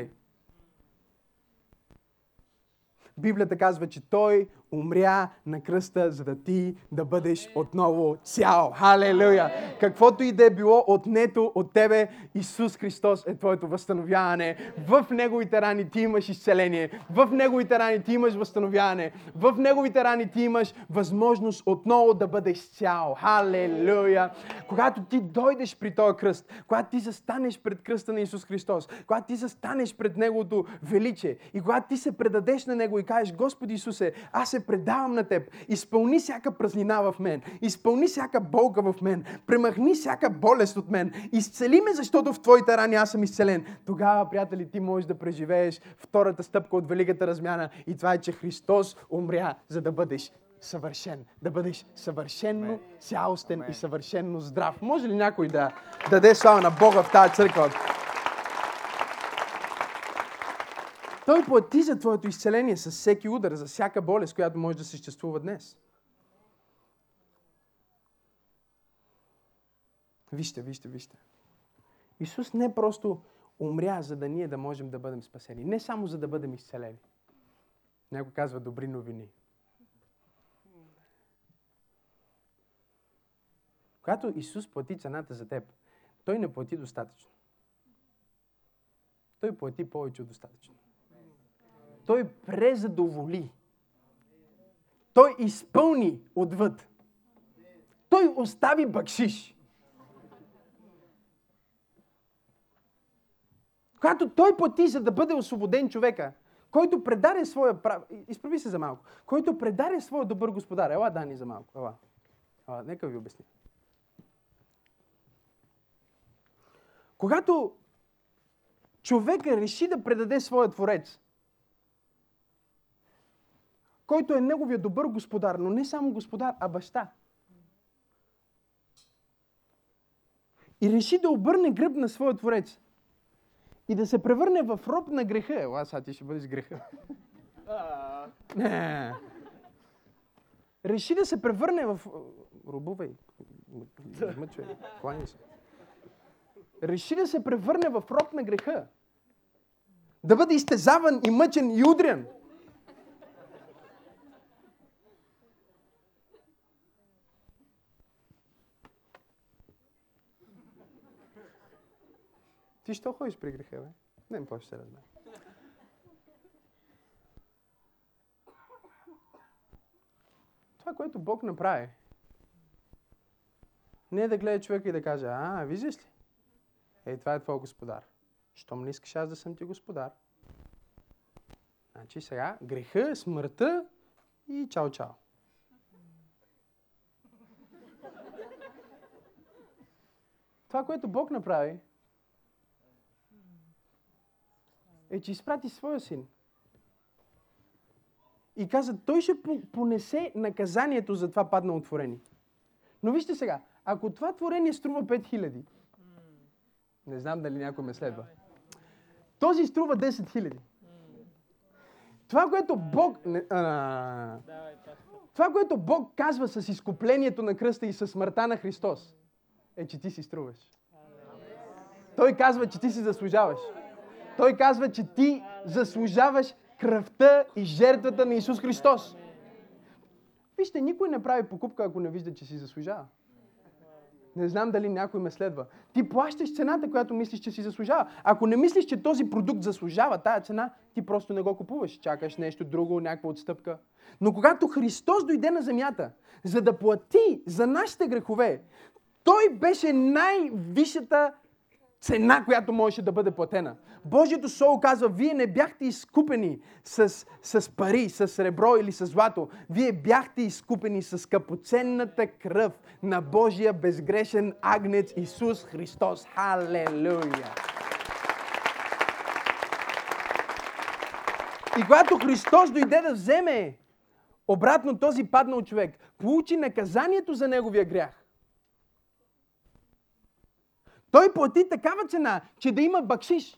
Библията казва, че Той умря на кръста, за да ти да бъдеш отново цял. Халелуя! Каквото и да е било отнето от тебе, Исус Христос е твоето възстановяване. В Неговите рани ти имаш изцеление. В Неговите рани ти имаш възстановяване. В Неговите рани ти имаш възможност отново да бъдеш цял. Халелуя! Когато ти дойдеш при този кръст, когато ти застанеш пред кръста на Исус Христос, когато ти застанеш пред Неговото величие и когато ти се предадеш на Него и кажеш, Господи Исусе, аз се предавам на Теб. Изпълни всяка празнина в мен. Изпълни всяка болка в мен. Премахни всяка болест от мен. Изцели ме, защото в Твоите рани аз съм изцелен. Тогава, приятели, ти можеш да преживееш втората стъпка от великата размяна. И това е, че Христос умря, за да бъдеш съвършен. Да бъдеш съвършенно цялостен и съвършенно здрав. Може ли някой да даде слава на Бога в тази църква? Той плати за твоето изцеление с всеки удар, за всяка болест, която може да съществува днес. Вижте, вижте, вижте. Исус не просто умря, за да ние да можем да бъдем спасени. Не само за да бъдем изцелени. Някой казва добри новини. Когато Исус плати цената за теб, Той не плати достатъчно. Той плати повече от достатъчно. Той презадоволи. Той изпълни отвъд. Той остави бакшиш. Когато той плати, за да бъде освободен човека, който предаде своя прав... Изправи се за малко. Който предаде своя добър господар. Ела, Дани, за малко. Ела. Ела, нека ви обясня. Когато човека реши да предаде своя творец, който е неговия добър господар, но не само господар, а баща. И реши да обърне гръб на своя творец. И да се превърне в роб на греха. Ела, сега ти ще бъдеш греха. Не. Реши да се превърне в... Робувай. Мъчвай. Кланяй се. Реши да се превърне в роб на греха. Да бъде изтезаван и мъчен и удрян. Ти що ходиш при греха, бе? Не ми повече се разбере. Това, което Бог направи, не е да гледа човека и да каже, а, виждаш ли? Ей, това е твой господар. Щом не искаш аз да съм ти господар? Значи сега греха, смъртта и чао-чао. Това, което Бог направи, е, че изпрати своя син. И каза, той ще понесе наказанието за това паднало творение. Но вижте сега, ако това творение струва 5000, не знам дали някой ме следва, този струва 10 000. Това, което Бог... Не, а, това, което Бог казва с изкуплението на кръста и с смъртта на Христос, е, че ти си струваш. Той казва, че ти си заслужаваш. Той казва, че ти заслужаваш кръвта и жертвата на Исус Христос. Вижте, никой не прави покупка, ако не вижда, че си заслужава. Не знам дали някой ме следва. Ти плащаш цената, която мислиш, че си заслужава. Ако не мислиш, че този продукт заслужава тая цена, ти просто не го купуваш. Чакаш нещо друго, някаква отстъпка. Но когато Христос дойде на земята, за да плати за нашите грехове, той беше най-висшата цена, която можеше да бъде платена. Божието Слово казва, вие не бяхте изкупени с, с пари, с сребро или с злато. Вие бяхте изкупени с скъпоценната кръв на Божия безгрешен агнец Исус Христос. Халелуя! И когато Христос дойде да вземе обратно този паднал човек, получи наказанието за неговия грях. Той плати такава цена, че да има бакшиш.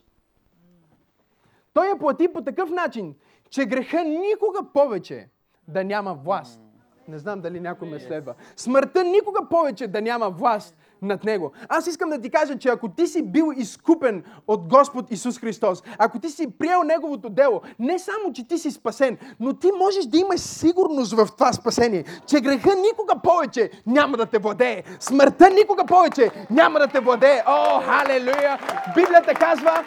Той я плати по такъв начин, че греха никога повече да няма власт. Не знам дали някой ме следва. Смъртта никога повече да няма власт над него. Аз искам да ти кажа, че ако ти си бил изкупен от Господ Исус Христос, ако ти си приел Неговото дело, не само, че ти си спасен, но ти можеш да имаш сигурност в това спасение, че греха никога повече няма да те владее. Смъртта никога повече няма да те владее. О, халелуя! Библията казва,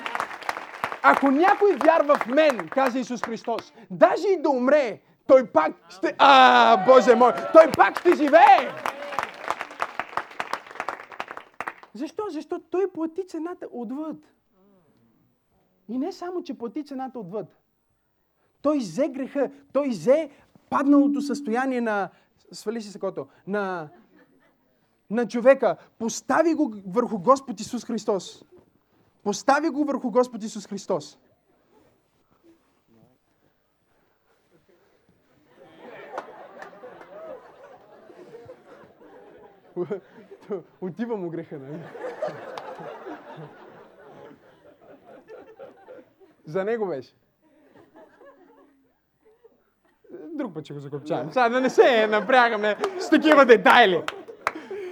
ако някой вярва в мен, каза Исус Христос, даже и да умре, той пак ще... А, Боже мой! Той пак ще живее! Защо? Защото той плати цената отвъд. И не само, че плати цената отвъд. Той взе греха, той взе падналото състояние на, свали си сакото, на, на човека, постави го върху Господ Исус Христос. Постави го върху Господ Исус Христос. Отива му греха, нали? За него беше. Друг път ще го закопчавам. Сега да не се напрягаме с такива детайли.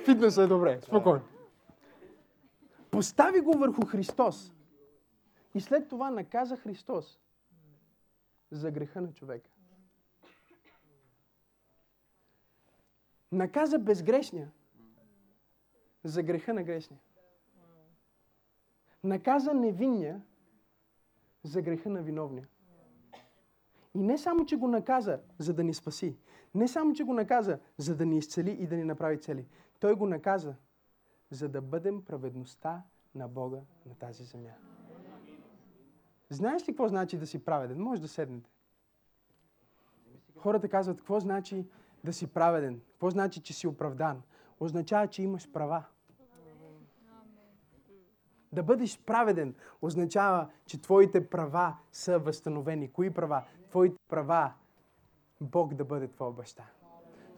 Фитнесът е добре, спокойно. Постави го върху Христос. И след това наказа Христос за греха на човека. Наказа безгрешния за греха на грешния. Наказа невинния за греха на виновния. И не само, че го наказа, за да ни спаси. Не само, че го наказа, за да ни изцели и да ни направи цели. Той го наказа, за да бъдем праведността на Бога на тази земя. Знаеш ли какво значи да си праведен? Може да седнете. Хората казват, какво значи да си праведен? Какво значи, че си оправдан? Означава, че имаш права. Да бъдеш праведен означава, че твоите права са възстановени. Кои права? Твоите права Бог да бъде твоя баща.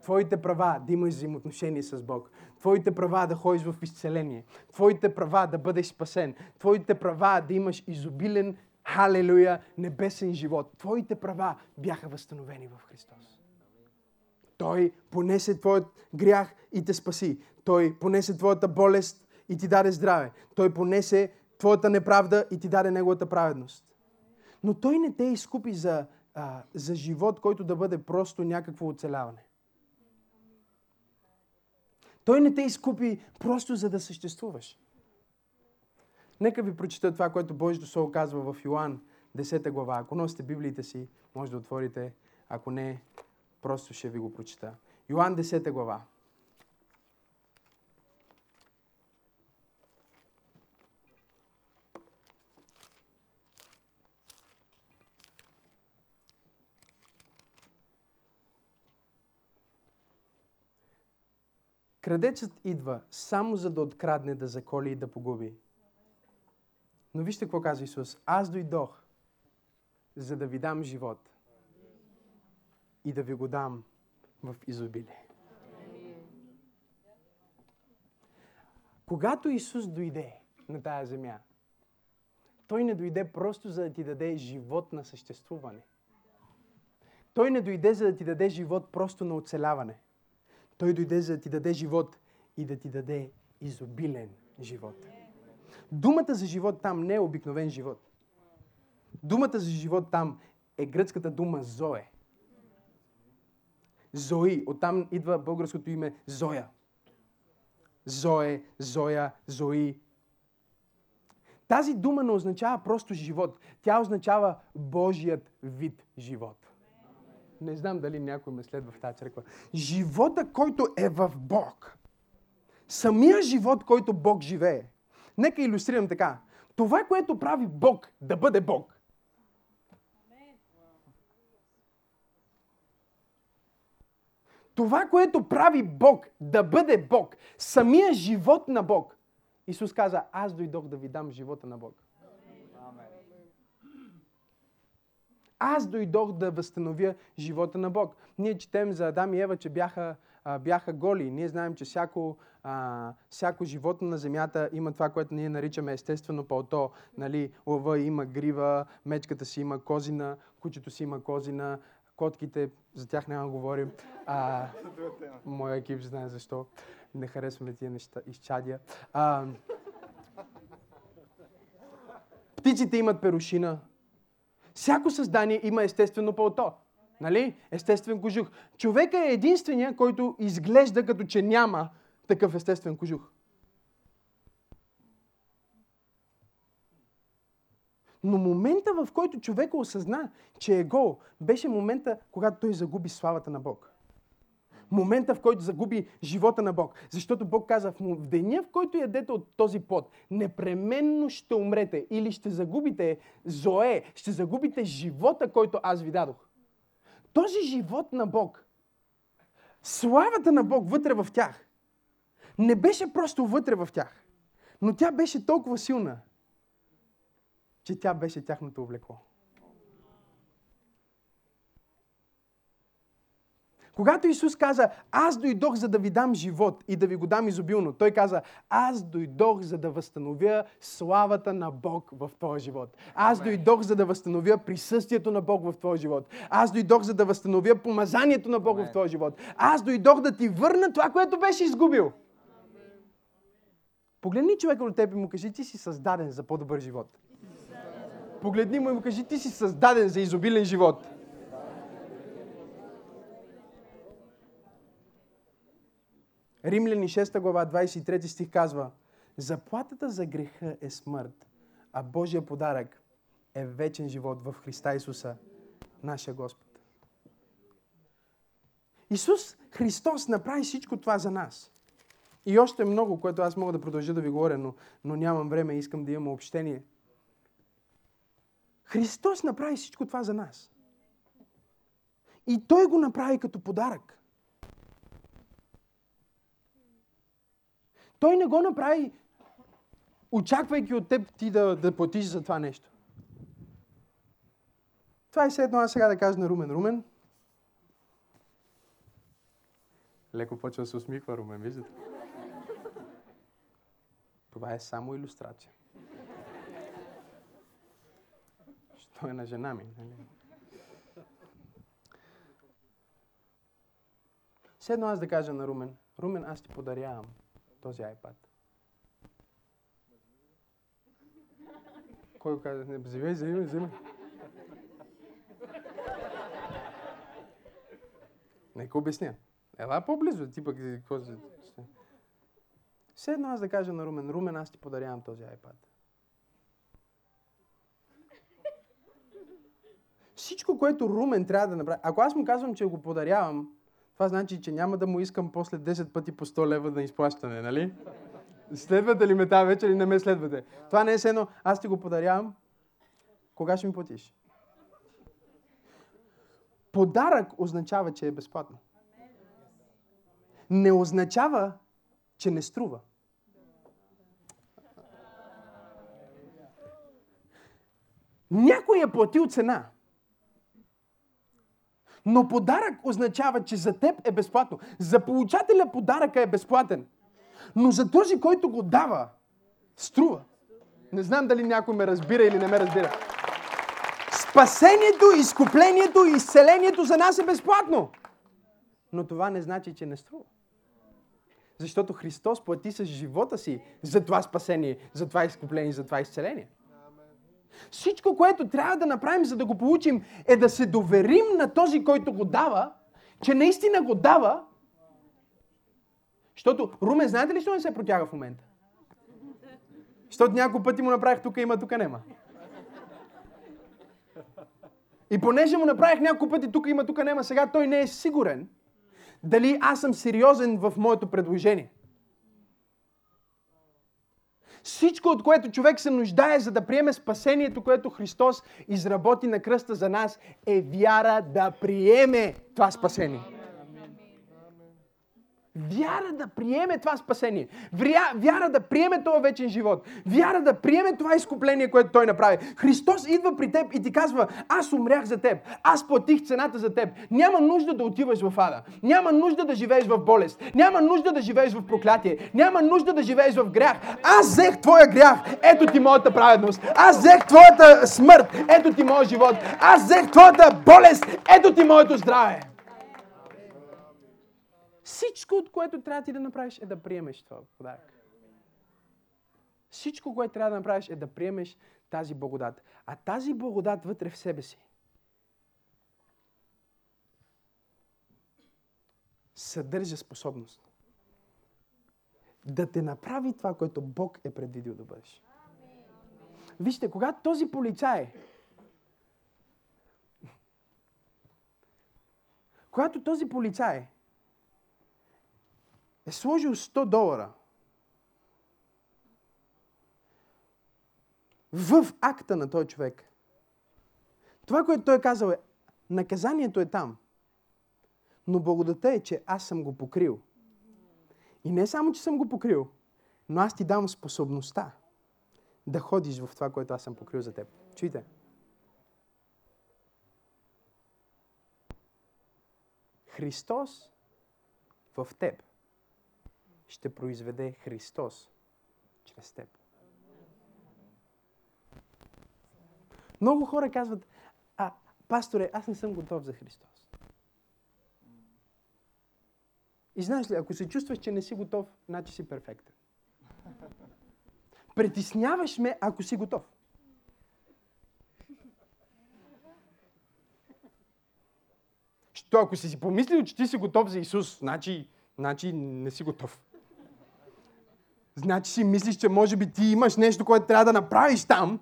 Твоите права да имаш взаимоотношение с Бог. Твоите права да ходиш в изцеление. Твоите права да бъдеш спасен. Твоите права да имаш изобилен, халелуя, небесен живот. Твоите права бяха възстановени в Христос. Той понесе твоят грях и те спаси. Той понесе твоята болест и ти даде здраве. Той понесе твоята неправда и ти даде неговата праведност. Но той не те изкупи за, а, за живот, който да бъде просто някакво оцеляване. Той не те изкупи просто за да съществуваш. Нека ви прочита това, което Божието Слово казва в Йоан 10 глава. Ако носите Библиите си, може да отворите. Ако не, просто ще ви го прочита. Йоан 10 глава. Крадецът идва само за да открадне, да заколи и да погуби. Но вижте какво казва Исус. Аз дойдох, за да ви дам живот и да ви го дам в изобилие. Когато Исус дойде на тая земя, Той не дойде просто за да ти даде живот на съществуване. Той не дойде за да ти даде живот просто на оцеляване. Той дойде за да ти даде живот и да ти даде изобилен живот. Думата за живот там не е обикновен живот. Думата за живот там е гръцката дума Зое. Зои. Оттам идва българското име Зоя. Зое, Зоя, Зои. Тази дума не означава просто живот. Тя означава Божият вид живот. Не знам дали някой ме следва в тази църква. Живота, който е в Бог. Самия живот, който Бог живее. Нека иллюстрирам така. Това, което прави Бог да бъде Бог. Това, което прави Бог да бъде Бог. Самия живот на Бог. Исус каза, аз дойдох да ви дам живота на Бог. Аз дойдох да възстановя живота на Бог. Ние четем за Адам и Ева, че бяха, бяха голи. Ние знаем, че всяко, а, всяко животно на земята има това, което ние наричаме естествено пълто. Нали, лъва има грива, мечката си има козина, кучето си има козина, котките, за тях няма да говорим. А, моя екип знае защо. Не харесваме тия неща, изчадия. А, птиците имат перушина. Всяко създание има естествено пълто. Нали? Естествен кожух. Човека е единствения, който изглежда като че няма такъв естествен кожух. Но момента, в който човека осъзна, че е гол, беше момента, когато той загуби славата на Бог. Момента, в който загуби живота на Бог. Защото Бог каза, в деня, в който ядете от този плод, непременно ще умрете или ще загубите зое, ще загубите живота, който аз ви дадох. Този живот на Бог, славата на Бог вътре в тях, не беше просто вътре в тях, но тя беше толкова силна, че тя беше тяхното облекло. Когато Исус каза, аз дойдох за да ви дам живот и да ви го дам изобилно, Той каза, аз дойдох за да възстановя славата на Бог в твоя живот. Аз дойдох за да възстановя присъствието на Бог в твоя живот. Аз дойдох за да възстановя помазанието на Бог в твоя живот. Аз дойдох да ти върна това, което беше изгубил. Погледни човека от теб и му кажи, ти си създаден за по-добър живот. Погледни му и му кажи, ти си създаден за изобилен живот. Римляни 6 глава 23 стих казва Заплатата за греха е смърт, а Божия подарък е вечен живот в Христа Исуса, нашия Господ. Исус Христос направи всичко това за нас. И още много, което аз мога да продължа да ви говоря, но, но нямам време и искам да имам общение. Христос направи всичко това за нас. И Той го направи като подарък. Той не го направи, очаквайки от теб ти да, да платиш за това нещо. Това е все едно аз сега да кажа на Румен. Румен, леко почва да се усмихва Румен, виждате? Това е само иллюстрация. Що е на жена ми? Нали? Седно аз да кажа на Румен, Румен, аз ти подарявам този iPad. Кой каза? Не, вземай, вземай, вземай. Нека обясня. Ела по-близо, ти пък какво. Все едно аз да кажа на Румен, Румен, аз ти подарявам този iPad. Всичко, което Румен трябва да направи, ако аз му казвам, че го подарявам, това значи, че няма да му искам после 10 пъти по 100 лева на изплащане, нали? Следвате ли ме тази вечер или не ме следвате? Това не е сено, аз ти го подарявам. Кога ще ми платиш? Подарък означава, че е безплатно. Не означава, че не струва. Някой е платил цена. Но подарък означава, че за теб е безплатно. За получателя подаръка е безплатен. Но за този, който го дава, струва. Не знам дали някой ме разбира или не ме разбира. Спасението, изкуплението и изцелението за нас е безплатно. Но това не значи, че не струва. Защото Христос плати с живота си за това спасение, за това изкупление, за това изцеление. Всичко, което трябва да направим, за да го получим, е да се доверим на този, който го дава, че наистина го дава. Защото Румен, знаете ли, що не се протяга в момента? Защото няколко пъти му направих тук има, тук нема. И понеже му направих няколко пъти тук има, тук нема, сега той не е сигурен дали аз съм сериозен в моето предложение. Всичко, от което човек се нуждае, за да приеме спасението, което Христос изработи на кръста за нас, е вяра да приеме това спасение. Вяра да приеме това спасение. Вря, вяра да приеме този вечен живот. Вяра да приеме това изкупление, което Той направи. Христос идва при теб и ти казва, аз умрях за теб. Аз платих цената за теб. Няма нужда да отиваш в ада. Няма нужда да живееш в болест. Няма нужда да живееш в проклятие. Няма нужда да живееш в грях. Аз взех твоя грях. Ето ти моята праведност. Аз взех твоята смърт. Ето ти моят живот. Аз взех твоята болест. Ето ти моето здраве. Всичко, от което трябва ти да направиш, е да приемеш това подарък. Всичко, което трябва да направиш, е да приемеш тази благодат. А тази благодат вътре в себе си съдържа способност да те направи това, което Бог е предвидил да бъдеш. Вижте, когато този полицай, когато този полицай е сложил 100 долара в акта на този човек. Това, което той е казал е, наказанието е там. Но благодата е, че аз съм го покрил. И не само, че съм го покрил, но аз ти давам способността да ходиш в това, което аз съм покрил за теб. Чуйте. Христос в теб ще произведе Христос чрез теб. Много хора казват, а, пасторе, аз не съм готов за Христос. И знаеш ли, ако се чувстваш, че не си готов, значи си перфектен. Притесняваш ме, ако си готов. Що ако си си помислил, че ти си готов за Исус, значи, значи не си готов. Значи си мислиш, че може би ти имаш нещо, което трябва да направиш там.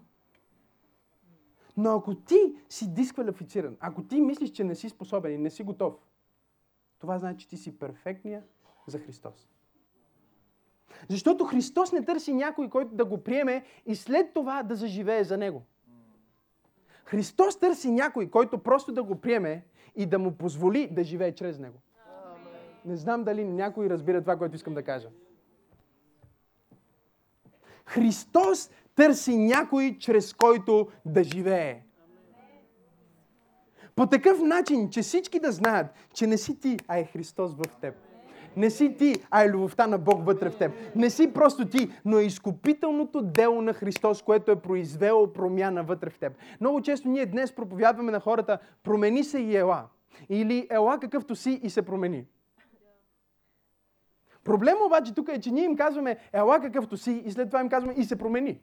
Но ако ти си дисквалифициран, ако ти мислиш, че не си способен и не си готов, това значи, че ти си перфектния за Христос. Защото Христос не търси някой, който да го приеме и след това да заживее за Него. Христос търси някой, който просто да го приеме и да му позволи да живее чрез Него. Не знам дали някой разбира това, което искам да кажа. Христос търси някой, чрез който да живее. По такъв начин, че всички да знаят, че не си ти, а е Христос в теб. Не си ти, а е любовта на Бог вътре в теб. Не си просто ти, но е изкупителното дело на Христос, което е произвело промяна вътре в теб. Много често ние днес проповядваме на хората, промени се и ела. Или ела какъвто си и се промени. Проблема обаче тук е, че ние им казваме ела какъвто си и след това им казваме и се промени.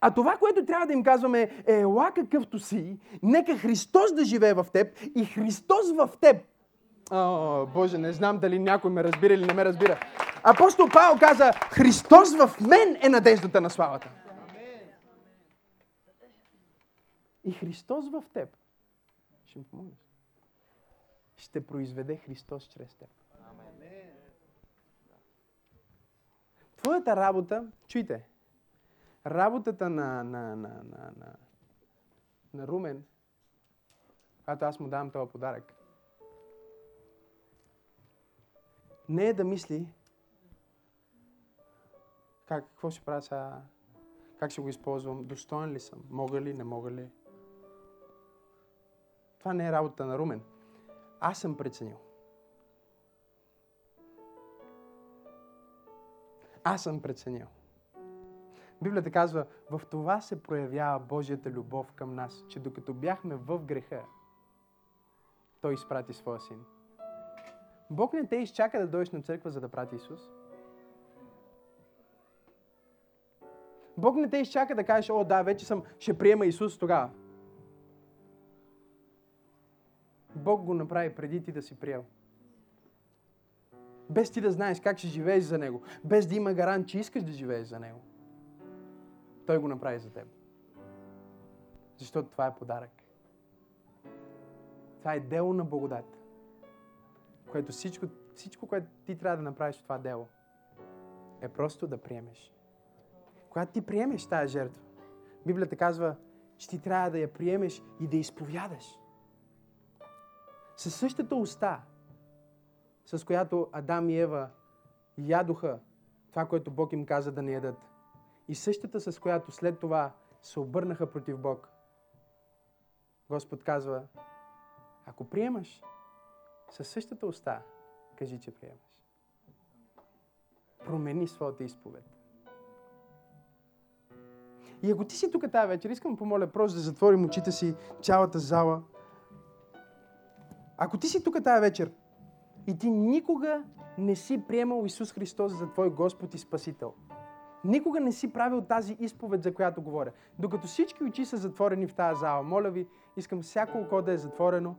А това, което трябва да им казваме е ела какъвто си, нека Христос да живее в теб и Христос в теб. О, Боже, не знам дали някой ме разбира или не ме разбира. Апостол Павел каза, Христос в мен е надеждата на славата. И Христос в теб. Ще ми помогнеш ще произведе Христос чрез теб. Твоята работа, чуйте, работата на, на, на, на, на, на Румен, когато аз му давам този подарък, не е да мисли как, какво ще правя сега, как ще го използвам, достоен ли съм, мога ли, не мога ли. Това не е работа на Румен. Аз съм преценил. Аз съм преценил. Библията казва, в това се проявява Божията любов към нас, че докато бяхме в греха, Той изпрати своя син. Бог не те изчака да дойдеш на църква, за да прати Исус. Бог не те изчака да кажеш, о да, вече съм, ще приема Исус тогава. Бог го направи преди ти да си приел. Без ти да знаеш как ще живееш за Него. Без да има гарант, че искаш да живееш за Него. Той го направи за теб. Защото това е подарък. Това е дело на благодат. Което всичко, всичко, което ти трябва да направиш в това дело, е просто да приемеш. Когато ти приемеш тази жертва, Библията казва, че ти трябва да я приемеш и да изповядаш. Със същата уста, с която Адам и Ева ядоха това, което Бог им каза да не ядат. И същата, с която след това се обърнаха против Бог. Господ казва, ако приемаш със същата уста, кажи, че приемаш. Промени своята изповед. И ако ти си тук тази вечер, искам помоля просто да затворим очите си, цялата зала. Ако ти си тук тази вечер и ти никога не си приемал Исус Христос за твой Господ и Спасител, никога не си правил тази изповед, за която говоря, докато всички очи са затворени в тази зала, моля ви, искам всяко око да е затворено,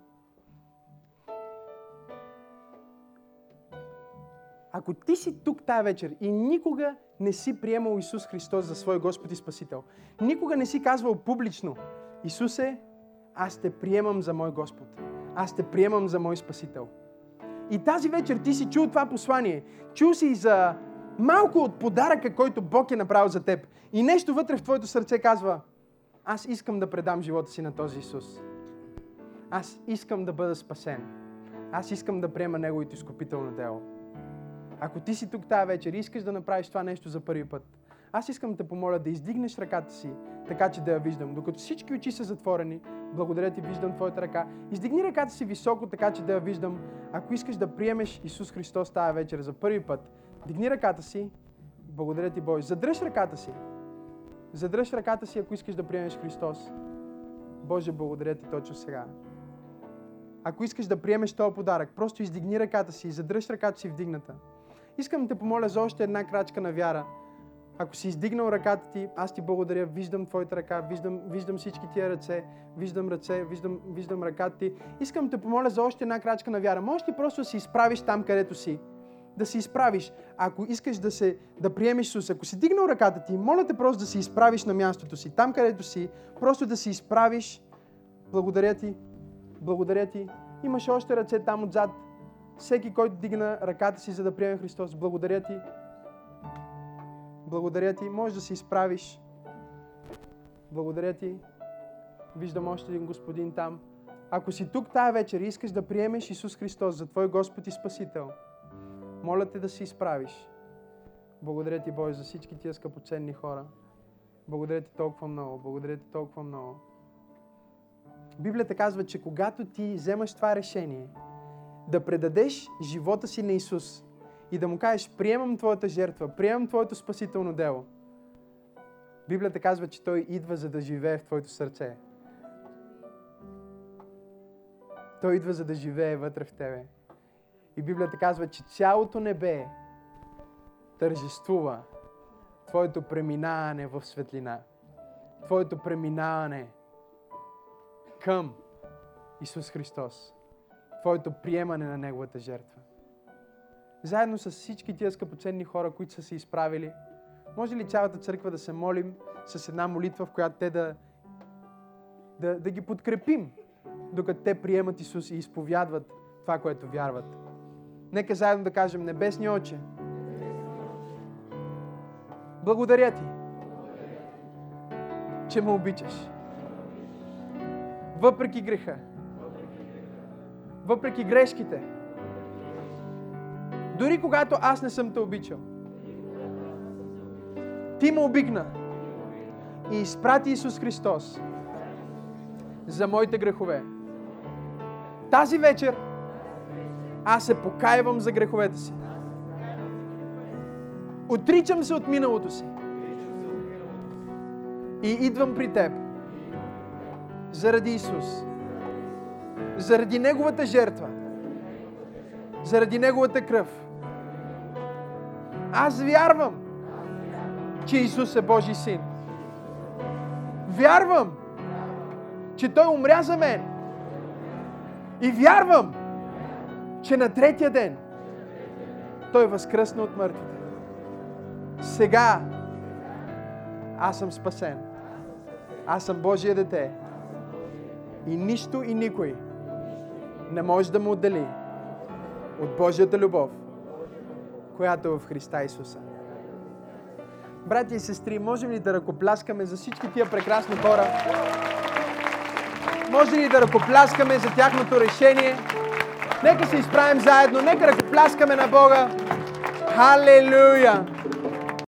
Ако ти си тук тази вечер и никога не си приемал Исус Христос за свой Господ и Спасител, никога не си казвал публично, Исусе, аз те приемам за мой Господ. Аз те приемам за мой Спасител. И тази вечер ти си чул това послание. Чул си за малко от подаръка, който Бог е направил за теб. И нещо вътре в твоето сърце казва, аз искам да предам живота си на този Исус. Аз искам да бъда спасен. Аз искам да приема Неговото изкупително дело. Ако ти си тук тази вечер и искаш да направиш това нещо за първи път, аз искам да те помоля да издигнеш ръката си, така че да я виждам. Докато всички очи са затворени, благодаря ти, виждам твоята ръка. Издигни ръката си високо, така че да я виждам. Ако искаш да приемеш Исус Христос тази вечер за първи път, дигни ръката си. Благодаря ти, Боже. Задръж ръката си. Задръж ръката си, ако искаш да приемеш Христос. Боже, благодаря ти точно сега. Ако искаш да приемеш този подарък, просто издигни ръката си и задръж ръката си вдигната. Искам да те помоля за още една крачка на вяра. Ако си издигнал ръката ти, аз ти благодаря, виждам твоята ръка, виждам, виждам всички тия ръце, виждам ръце, виждам, виждам ръката ти. Искам те помоля за още една крачка на вяра. Можеш ли просто да се изправиш там, където си? Да се изправиш. Ако искаш да, се, да приемеш Исус, ако си дигнал ръката ти, моля те просто да се изправиш на мястото си, там където си, просто да се изправиш. Благодаря ти, благодаря ти. Имаш още ръце там отзад. Всеки, който дигна ръката си, за да приеме Христос, благодаря ти. Благодаря ти. Може да се изправиш. Благодаря ти. Виждам още един господин там. Ако си тук тая вечер и искаш да приемеш Исус Христос за Твой Господ и Спасител, моля те да се изправиш. Благодаря ти, Боже, за всички тия скъпоценни хора. Благодаря ти толкова много. Благодаря ти толкова много. Библията казва, че когато ти вземаш това решение, да предадеш живота си на Исус и да му кажеш, приемам Твоята жертва, приемам Твоето спасително дело. Библията казва, че Той идва за да живее в Твоето сърце. Той идва за да живее вътре в тебе. И Библията казва, че цялото небе тържествува Твоето преминаване в светлина. Твоето преминаване към Исус Христос. Твоето приемане на Неговата жертва. Заедно с всички тия скъпоценни хора, които са се изправили, може ли цялата църква да се молим с една молитва, в която те да, да, да ги подкрепим, докато те приемат Исус и изповядват това, което вярват. Нека заедно да кажем, Небесни Отче, благодаря Ти, че ме обичаш. Въпреки греха, въпреки грешките, дори когато аз не съм те обичал, ти ме обикна и изпрати Исус Христос за моите грехове. Тази вечер аз се покаивам за греховете си. Отричам се от миналото си. И идвам при теб. Заради Исус. Заради Неговата жертва. Заради Неговата кръв. Аз вярвам, че Исус е Божий син. Вярвам, че Той умря за мен. И вярвам, че на третия ден Той възкръсна от мъртвите. Сега аз съм спасен. Аз съм Божие дете. И нищо и никой не може да му отдели от Божията любов, която е в Христа Исуса. Братя и сестри, можем ли да ръкопляскаме за всички тия прекрасни хора? Може ли да ръкопляскаме за тяхното решение? Нека се изправим заедно, нека ръкопляскаме на Бога. Халелуя!